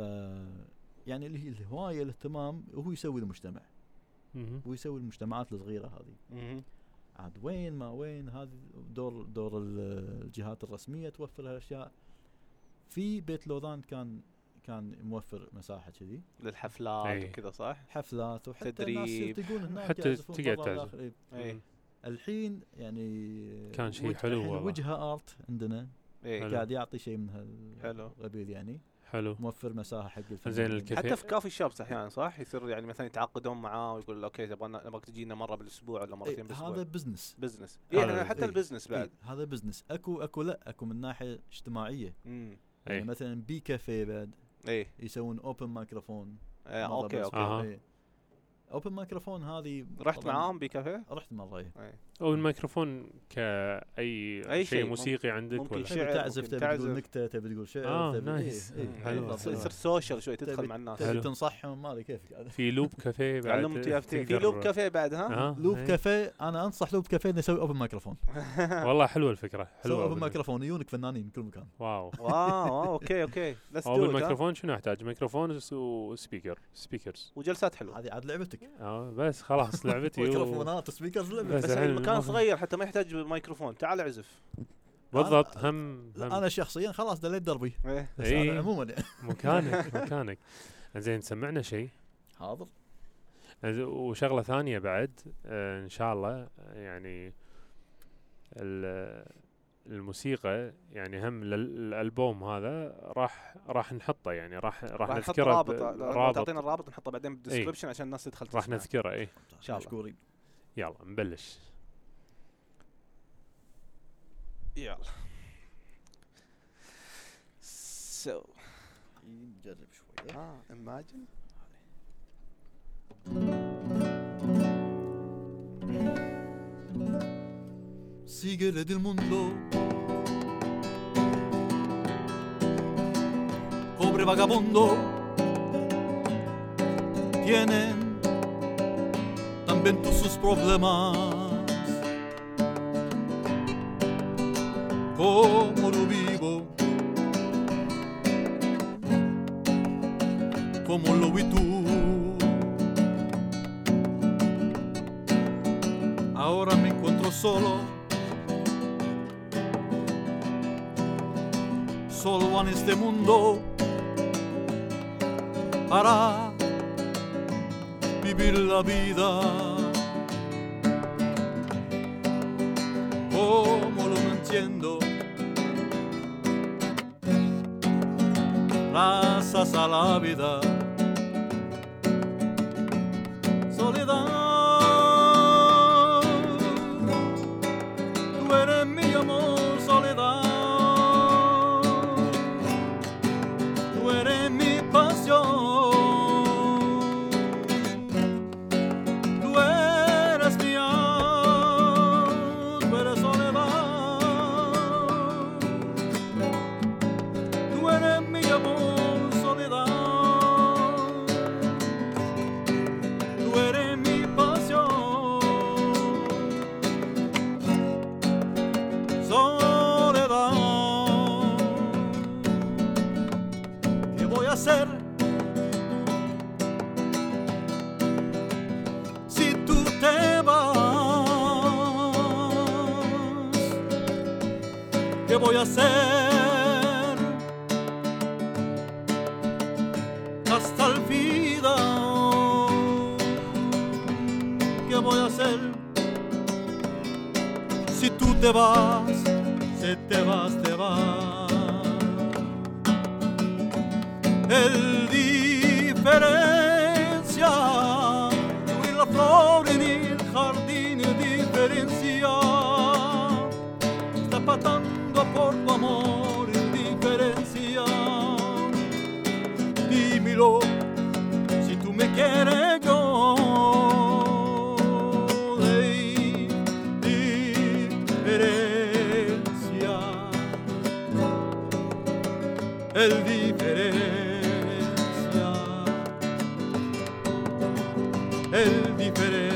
يعني اللي هي الهواية الاهتمام هو يسوي المجتمع. هو يسوي المجتمعات الصغيرة هذه. عاد وين ما وين هذه دور دور ال- الجهات الرسمية توفر هالأشياء. في بيت لوذان كان كان موفر مساحة كذي للحفلات أي. وكذا صح؟ حفلات وحتى تدريب. الناس يلتقون هناك حتى تقعد طبع تعزف. داخل. إي. اي مم. الحين يعني كان شيء حلو والله. وجهه ارت عندنا. قاعد يعطي شيء من حلو. هالقبيل يعني حلو موفر مساحة حق الفنانين. زين الكافيه حتى في coffee shops أحيانا صح؟ يصير يعني مثلا يتعاقدون معاه ويقول okay تبغى نبغاك تجينا مرة بالأسبوع ولا إيه، مرتين بالأسبوع هذا business business يعني حتى إيه. ال business بعد إيه، هذا business اكو أكو لا أكو من ناحية اجتماعية امم يعني مثلا بي كافيه بعد اي يسوون open microphone مرة okay. okay. open microphone هذه رحت معاهم بكافيه؟ رحت مره إيه. إيه. أو الميكروفون كأي أي شيء شيء، موسيقي عندك ممكن ولا شيء. شعر، تعزف ممكن تبي تعزف. تقول نكتة تبي تقول شعر آه، تبي نايس. إيه،. إيه، حلو. بالضبط. يصير يصير سوشيال شوي تدخل تبي- مع الناس تبي حلو. تنصحهم ما أدري كيفك عاد. في لوب كافيه بعد تعلموا تي إف تي في تقدر- لوب كافيه بعد ها؟ ها لوب إيه. كافيه أنا أنصح لوب كافيه إنه يسوي اوبن مايكروفون والله حلوة الفكرة سوي حلوة اوبن مايكروفون يجونك فنانين من كل مكان واو واو واو أوكي أوكي ليتس أو دو الميكروفون شنو احتاج ميكروفون وسبيكر سبيكرز وجلسات حلوة هذه عاد لعبتك آه بس خلاص لعبتي و... ميكروفونات وسبيكرز لعبتك بس بس الحين المكان ما- صغير حتى ما يحتاج مايكروفون. تعال اعزف. بالضبط. هم, هم أنا شخصيا خلاص دليت دربي. إيه. بس إيه. أنا عموما يعني. مكانك مكانك. زين سمعنا شيء. حاضر. وشغلة ثانية بعد آه، إن شاء الله يعني ال- الموسيقى يعني هم الألبوم هذا راح راح نحطه يعني راح راح راح نحط نذكره رابط لو رابط. تعطينا الرابط نحطه بعدين بال description عشان الناس تدخل راح نذكره اي شاء الله. مشكورين. يلا نبلش. Yeah. So. İncelip şöyle. Ha, imagine. Sigue del mundo. Pobre vagabundo. Tienen también tus sus problemas. Como lo vivo. Como lo vi tú. Ahora me encuentro solo. Solo en este mundo para vivir la vida. Como Gracias a la vida. said. El diferencia, el diferencia,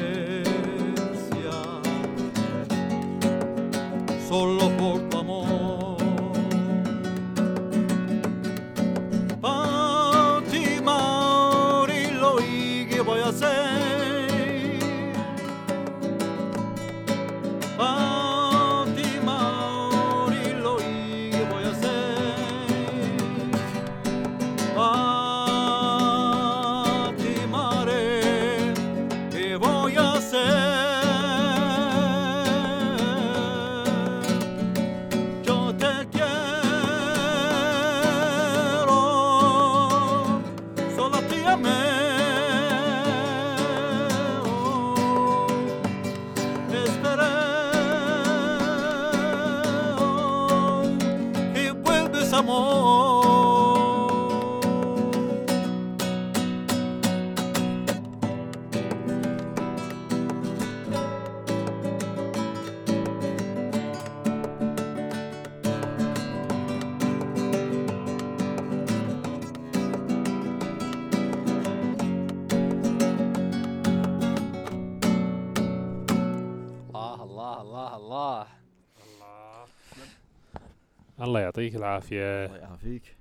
يعطيك العافية. الله يعافيك.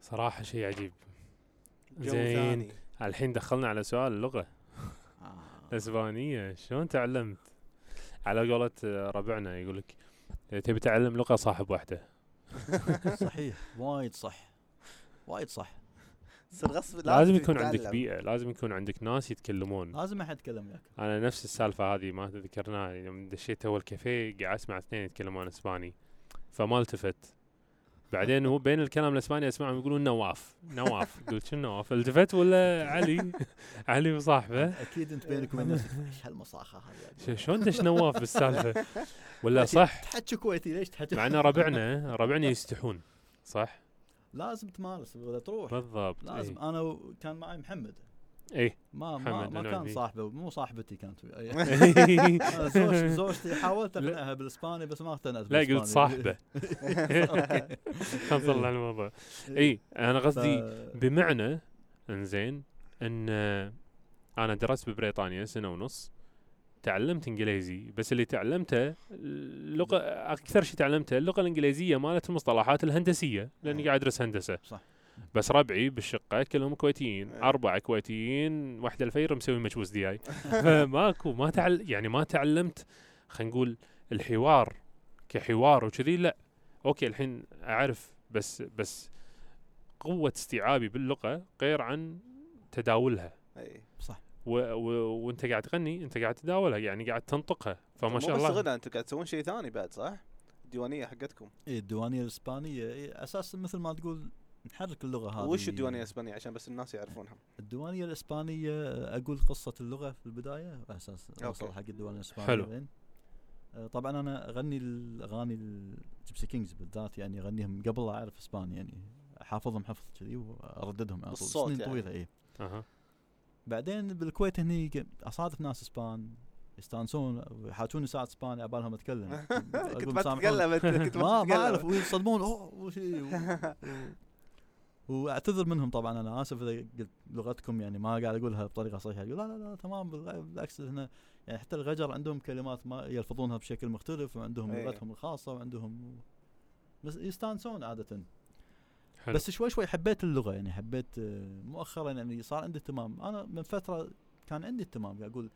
صراحة شيء عجيب. زين. الحين دخلنا على سؤال اللغة. آه. الأسبانية شلون تعلمت؟ على قولة ربعنا يقول لك تبي تعلم لغة صاحب واحدة. صحيح. وايد صح. وايد صح. تصير غصب لازم يكون عندك تتعلم. بيئة لازم يكون عندك ناس يتكلمون. لازم احد يتكلم وياك. أنا نفس السالفة هذه ما ذكرناها. يوم دشيت أول كافيه قاعد اسمع اثنين يتكلمون إسباني. فما التفت. بعدين هو بين الكلام الأسباني أسمعهم يقولون نواف. نواف. قلت شنو نواف؟ التفت ولا علي؟ علي وصاحبه أكيد أنت بينك وبين نفسك إيش هالمصاخة هذه ش- شلون دش نواف بالسالفة؟ ولا صح؟ تحكي كويتي ليش تحكي؟ مع ان ربعنا ربعنا يستحون. صح؟ لازم تمارس ولا تروح. بالضبط لازم. أنا و- كان معي محمد. اي ما ما, ما كان. صاحبه مو صاحبتي كانت وياي اي أنا زوج زوجتي حاولت أقنعها بالإسباني بس ما اقتنعت لا قلت. صاحبة. خلينا نطلع الموضوع اي أنا قصدي بمعنى إنزين إن أنا درست ببريطانيا سنة ونص تعلمت إنجليزي بس اللي تعلمته اللغة أكثر شيء تعلمته اللغة الإنجليزية مالت المصطلحات الهندسية لأني قاعد أدرس هندسة صح. بس ربعي بالشقة كلهم كويتيين إيه. أربعة كويتيين واحد الفير مسوي مشوز دي آي. فماكو ما تعل يعني ما تعلمت خلينا نقول الحوار كحوار وكذي لا. أوكي الحين أعرف بس بس قوة استيعابي باللغة غير عن تداولها. اي صح. و و وأنت قاعد تغني أنت قاعد تداولها يعني قاعد تنطقها فما مو شاء بس الله. غنى أنتم قاعد تسوون شيء ثاني بعد صح؟ الديوانية حقتكم. إيه الديوانية الإسبانية إيه أساس مثل ما تقول نحرك اللغة هذه. وش الديوانية الإسبانية؟ عشان بس الناس يعرفونها. الديوانية الإسبانية أقول قصة اللغة في البداية. على أساس أوصل. حق الديوانية الإسبانية حلو. بعدين. آه، طبعا أنا أغني الأغاني ال Gipsy Kings بالذات يعني أغنيهم قبل لا أعرف إسباني يعني حافظهم حفظ كذي وأرددهم على طول. سنين يعني. طويلة اي أها. بعدين بالكويت هني أصادف ناس إسبان يستانسون ويحاجوني ساعه إسباني على بالهم أتكلم. كنت أقول ما ما أعرف ويصدمون. أوه واعتذر منهم طبعا أنا آسف إذا قلت لغتكم يعني ما قاعد أقولها بطريقة صحيحة يقول لا لا لا تمام بالع- بالعكس هنا يعني حتى الغجر عندهم كلمات ما يلفظونها بشكل مختلف وعندهم إيه. لغتهم الخاصة وعندهم بس يستانسون عادة. حلو. بس شوي شوي حبيت اللغة يعني حبيت مؤخرا يعني صار عندي اهتمام. أنا من فترة كان عندي اهتمام قاعد أقول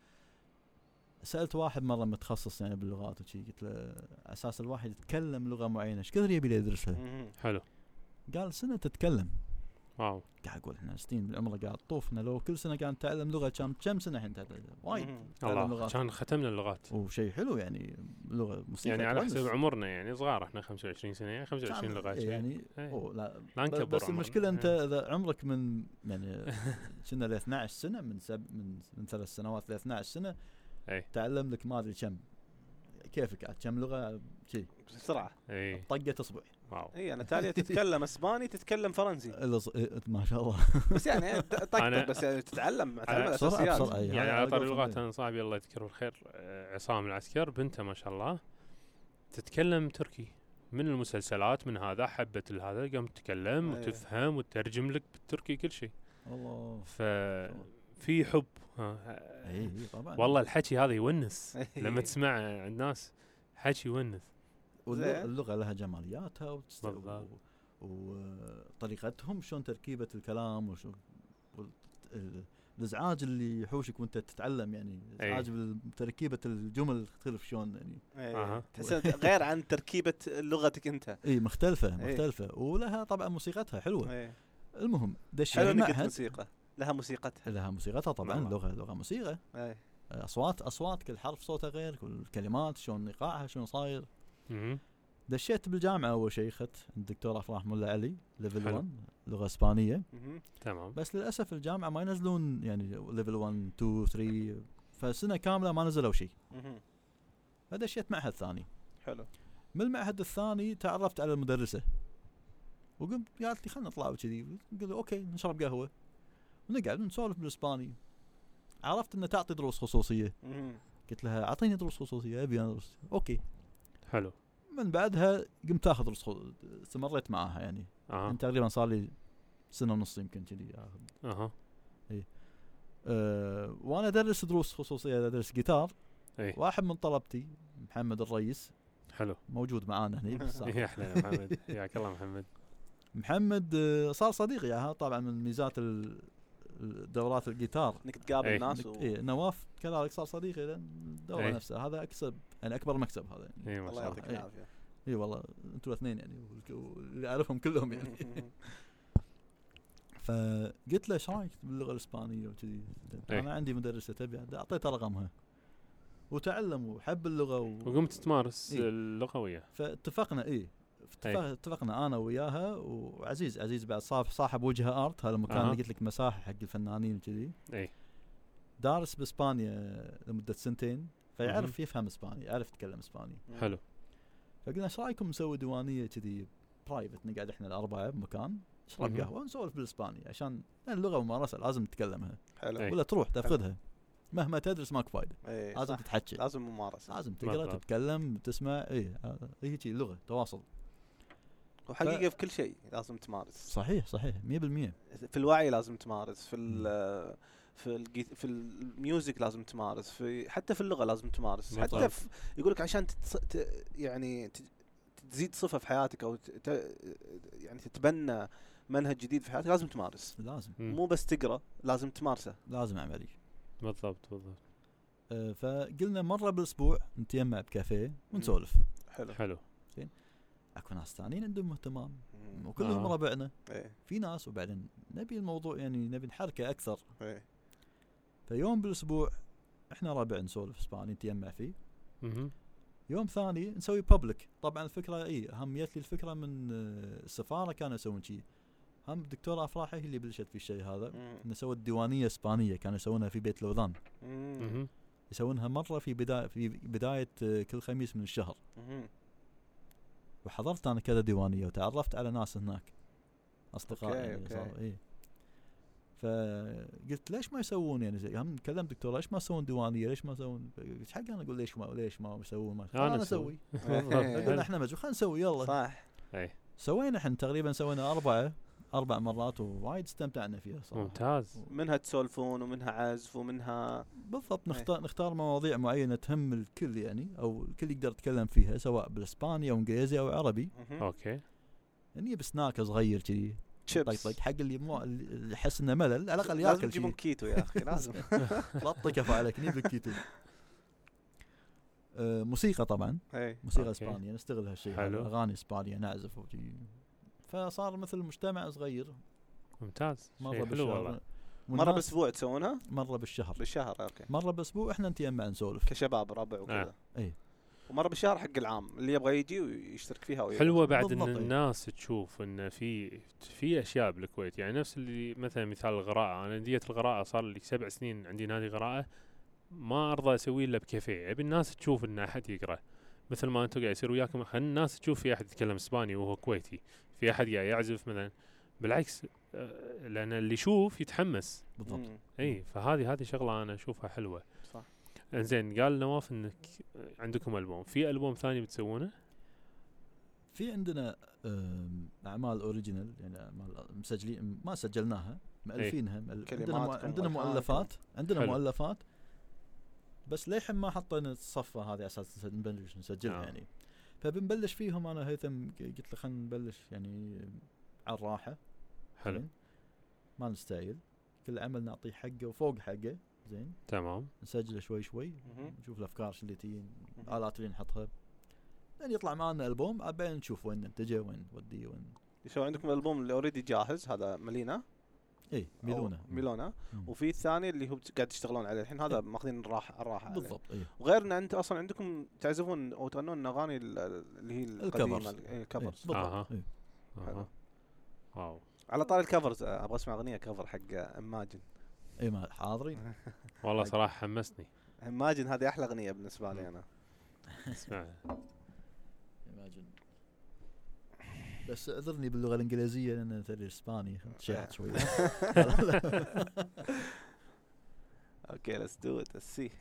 سألت واحد مرة متخصص يعني باللغات وشي قلت له أساس الواحد يتكلم لغة معينة إيش كثر يبي يدرسها. حلو. قال سنة تتكلم واو قاعد أقول إحنا سنين بالعمر قاعد طوفنا لو كل سنة قاعد نتعلم لغة كم كم سنة الحين؟ وايد لغات كان ختمنا اللغات وشيء حلو يعني لغة موسيقى يعني على. حسب عمرنا يعني صغار إحنا 25 سنة يعني 25 كان- لغه إيه شيء. يعني إيه. أوه لا نكبر بس عمرنا. المشكلة أنت إيه. إذا عمرك من يعني كنا ل 12 سنة من سب من من ثلاث سنوات ل 12 سنة إيه. تعلم لك ما أدري كم كيفك عاد كم لغة شي بسرعة اي طقة اصبع واو. إي أنا تاليا تتكلم إسباني تتكلم فرنسي. ما شاء الله. بس يعني طقطق بس يعني تتعلم تعلم أنا- بسرعة الأساسيات. بسرعة إيه، يعني على طاري اللغات. أنا صاحبي الله يذكره بالخير آه، عصام العسكر بنته ما شاء الله. تتكلم تركي. من المسلسلات من هذا حبت هذا قام تتكلم. وتفهم وتترجم لك بالتركي كل شيء. الله. ففي حب. ها. إي طبعا. والله الحكي هذا يونس. لما تسمع عند ناس حكي يونس. اللغة لها جمالياتها وتست... و- وطريقتهم شلون تركيبة الكلام وشو الإزعاج اللي يحوشك وانت تتعلم يعني إزعاج بتركيبة الجمل تختلف شلون يعني. تحس غير عن تركيبة لغتك أنت إي مختلفة إيه. مختلفة ولها طبعا موسيقتها حلوة إيه. المهم دشيت حلو إنك قلت معهد موسيقى لها موسيقتها لها موسيقتها طبعا والله. لغة لغة موسيقى إيه. اصوات أصوات كل حرف صوته غير كل كلمات شلون إيقاعها شلون صاير. دشيت بالجامعة أول شيء أخذت الدكتور أفراح ملا علي level حلو. 1 لغة إسبانية. مهم. تمام. بس للأسف الجامعة ما ينزلون يعني level 1 2 3 فسنة كاملة ما نزلوا شيء. فدشيت معهد ثاني. حلو. من المعهد الثاني تعرفت على المدرسة. وقمت قالت لي خلينا نطلع وكذي. قلت له okay نشرب قهوة. ونقعد نسولف بالإسباني. عرفت انها تعطي دروس خصوصية. مهم. قلت لها أعطيني دروس خصوصية أبي أنا دروس. أوكي. حلو. من بعدها قمت آخذ خو- استمريت معاها يعني. يعني تقريبا صار لي سنة ونص يمكن كذي آخذ. أها. أه وأنا أدرس دروس خصوصية أدرس جيتار. إي. واحد من طلبتي محمد الرئيس. حلو. موجود معانا بالساحة. يا أحلى يا محمد. حياك الله محمد. محمد آه، صار صديقي يعني طبعا من ميزات ال- دورات الجيتار إنك تقابل إيه. ناس و... إيه نواف كذلك صار صديقي لأن الدوره إيه. نفسها هذا أكسب يعني أكبر مكسب هذا يعني اي ما الله شاء الله يعطيك إيه. العافيه اي والله أنتم الاثنين يعني واللي أعرفهم كلهم يعني فقلت له إيش رايك باللغة الإسبانية وكذي إيه. أنا عندي مدرسة تبي اعطيته رقمها وتعلم وحب اللغة و... وقمت تمارس إيه. اللغة وياه فاتفقنا إيه اتفق- اتفقنا أنا وياها وعزيز عزيز بعد صاحب صاحب وجهة art هذا المكان. اللي قلت لك مساحة حق الفنانين وكذي. اي دارس بإسبانيا لمدة سنتين فيعرف. يفهم إسباني يعرف يتكلم إسباني. حلو. فقلنا إيش رأيكم نسوي ديوانيه كذي private نقعد إحنا الأربعة بمكان نشرب. قهوه ونسولف بالاسباني عشان لأن اللغة ممارسه لازم تتكلمها. حلو. إيه. ولا تروح تأخذها. مهما تدرس ماكو فايده إيه، لازم. تتحكي. لازم ممارسة. لازم تقرأ. تتكلم تسمع اي هي لغة تواصل. وحقيقة في كل شيء لازم تمارس. صحيح صحيح 100% في الوعي لازم تمارس في ال في الجي في ال music لازم تمارس في حتى في اللغة لازم تمارس. بالضبط. حتى في يقول لك عشان تتص... ت... يعني ت... تزيد صفة في حياتك أو ت... ت... يعني تتبنى منهج جديد في حياتك لازم تمارس. لازم. مم. مو بس تقرأ لازم تمارسه. لازم عملي بالضبط بالضبط. آه، فقلنا مرة بالأسبوع نتجمع بكافيه ونسولف. حلو. حلو. أكو ناس ثانيين عندهم اهتمام. وكلهم آه. ربعنا إيه في ناس وبعدين نبي الموضوع يعني نبي نحركه أكثر إيه فيوم بالأسبوع إحنا ربع نسولف اسباني نتجمع فيه. يوم ثاني نسوي بابليك طبعا الفكرة إي هم جت لي الفكرة من آه، السفارة كانوا يسوون شيء هم الدكتوره افراح هي اللي بلشت في الشيء هذا. انه سوت ديوانيه اسبانيه كانوا يسوونها في بيت لوذان. يسوونها مرة في بدايه في بداية آه، كل خميس من الشهر مم. وحضرت أنا كذا ديوانية وتعرفت على ناس هناك اصدقاء okay، يعني okay. صار اي فقلت ليش ما يسوون يعني زي هم كلمت دكتور ليش ما يسوون ديوانية؟ ليش ما يسوون؟ قلت حق أنا أقول ليش ما ليش ما يسوون؟ ما أنا أنا أسوي. أسوي إيه. قلنا إحنا مجهول خلينا نسوي يلا. صح. اي سوينا إحنا تقريبا سوينا أربعة. أربع مرات ووايد استمتعنا فيها صراحة. ممتاز. منها تسولفون ومنها عزف ومنها بالضبط إيه. نختار نختار مواضيع معينة تهم الكل يعني أو الكل يقدر يتكلم فيها سواء بالاسباني أو انجليزي أو عربي. okay. يعني بسناك صغير كذي تشيبس طيب حق اللي مو اللي يحس إنه ملل على الأقل لازم ياكل تجيبون شيء كيتو يا أخي لازم. لا كفى عليك نجيب لك كيتو آه، موسيقى طبعا. إيه. موسيقى okay. إسبانية نستغل هالشيء أغاني إسبانية نعزف فصار مثل مجتمع صغير. ممتاز. شيء حلو والله. مرة والناس- بالاسبوع تسوونها؟ مرة بالشهر. بالشهر okay. مرة بالاسبوع إحنا نتجمع نسولف كشباب ربع وكذا. آه. إيه. ومرة بالشهر حق العام اللي يبغى يجي ويشترك فيها ويجي. حلوة بعد إن. الناس تشوف إن في في أشياء بالكويت. يعني نفس اللي مثلا مثال القراءة. أنا ديت القراءة صار لي سبع سنين عندي نادي قراءة. ما أرضى أسوي إلا بكافيه. ابي الناس تشوف إن أحد يقرأ. مثل ما أنتم قاعد يصير وياكم خل الناس تشوف في أحد يتكلم إسباني وهو كويتي؟ في أحد قاعد يعزف مثلا. بالعكس آه، لأن اللي يشوف يتحمس. بالضبط. إي فهذه هذه شغلة أنا أشوفها حلوة. صح. إنزين قال نواف إنك عندكم ألبوم. في ألبوم ثاني بتسوونه؟ في عندنا أعمال اوريجينال يعني أعمال مسجلين ما سجلناها. مؤلفينها مؤل- عندنا عندنا. مؤلفات. عندنا حلو. مؤلفات. بس للحين ما حطينا الصفة هذه على أساس نبلش نسجلها آه. يعني. فبنبلش فيهم. أنا هيثم قلت له خلينا نبلش يعني على الراحة. حلو. زين؟ ما نستعجل كل عمل نعطيه حقه وفوق حقه. زين. تمام. نسجله شوي شوي. نشوف الأفكار اللي تجي. الالات اللي نحطها. لين يطلع معنا ألبوم. بعدين نشوف وين ننتجه وين نوديه وين. شو عندكم الالبوم اللي already جاهز. هذا ملينا. اي ميلونا أو ميلونا. وفي الثاني اللي هو قاعد تشتغلون عليه. الحين هذا ماخذين الراحه الراحه عليه. بالضبط اي وغير إن أنت أصلا عندكم تعزفون أو تغنون اغاني ال- اللي هي القديمة ال covers. ال- ال covers. بالضبط. إيه. أها. واو. على طاري ال covers آه، أبغى أسمع أغنية cover حق Imagine اي ما حاضرين. والله صراحة حمسني. Imagine هذه أحلى أغنية بالنسبة لي أنا. اسمع. بس أعذرني باللغة الإنجليزية لأن تدري إسباني شعت شوي. okay let's do it سي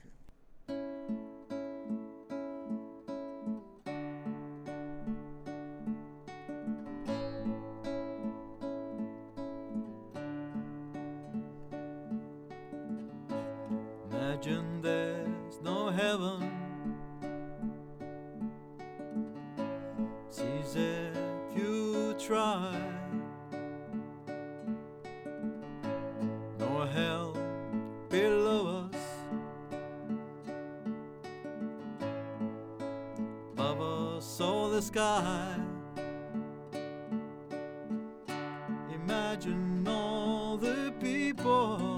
Imagine all the people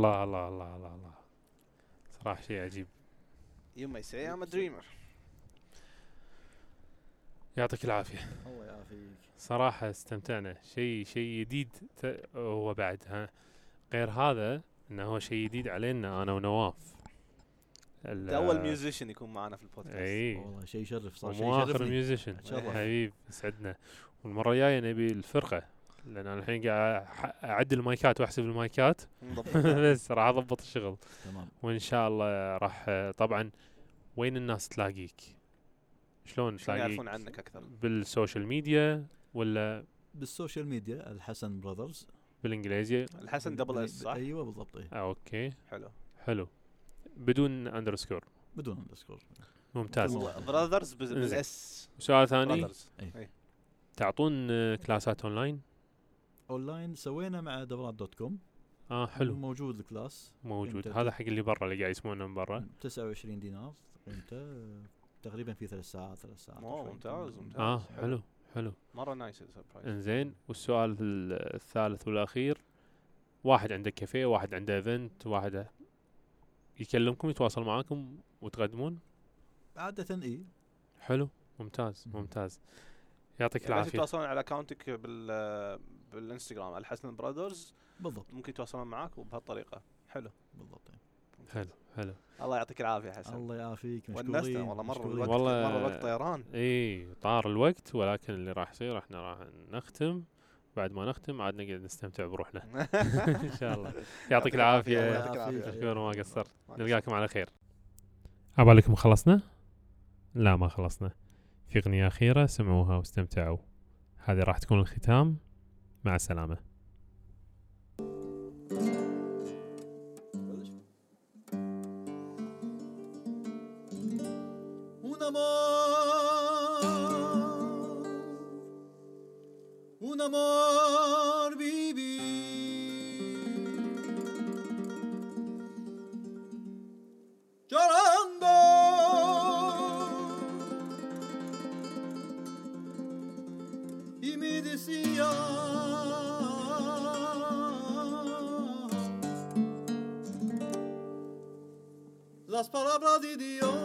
الله الله الله الله الله. الله الله صراحة شيء عجيب. You may say I'm a dreamer. يعطيك العافية. الله يعافيك. صراحة استمتعنا. شيء شيء جديد ت- هو بعد ها. غير هذا إنه هو شيء جديد علينا أنا ونواف. انت أول musician يكون معنا في البودكاست. إي. والله شيء يشرف صار شيء ومو آخر musician. حبيب يسعدنا. والمرة الجاية نبي الفرقة. لأن أنا الحين قاعد اعدل المايكات وأحسب المايكات. بس راح أضبط الشغل. تمام. وإن شاء الله راح طبعا وين الناس تلاقيك؟ شلون عشان يعرفون تلاقيك؟ عنك أكثر؟ بال social media ولا بال social media الحسن Brothers بالإنجليزي؟ الحسن double S صح؟ أيوه بالضبط إيه. آه okay. حلو. حلو. بدون underscore بدون underscore ممتاز. والله. Brothers. بال S سؤال ثاني؟ Brothers تعطون آه، class ات online online سوينا مع دورات dot com. آه حلو. موجود ال class. موجود. هذا حق اللي برا اللي قاعد يسمونه من برا. 29 دينار. قيمته تقريبا في ثلاث ساعات ثلاث ساعات. شوي. ممتاز، ممتاز. آه حلو حلو. مرة nice surprise إنزين والسؤال ال- الثالث والأخير. واحد عنده كافيه واحد عنده event واحد يكلمكم يتواصل معاكم وتقدمون؟ عادة إي. حلو ممتاز مم. ممتاز. يعطيك يعني العافية. يتواصلون على اكونتك بال بالانستغرام الحسن براذرز. بالضبط. ممكن يتواصلون معاك وبهالطريقة. حلو. بالضبط إيه. حلو حلو. الله يعطيك العافية حسن. الله يعافيك ونسنا مشكورين والله مرة مشكورين. الوقت والله- مرة الوقت طيران. إي طار الوقت ولكن اللي راح يصير إحنا راح نختم. بعد ما نختم عاد نقعد نستمتع بروحنا. إن شاء الله. يعطيك الله العافية. يعطيك العافية. مشكور ما قصرت. نلقاكم على خير. عبالكم خلصنا؟ لا ما خلصنا. في أغنية أخيرة سمعوها واستمتعوا. هذه راح تكون الختام. مع السلامه Un amor, un amor das palavras de Deus.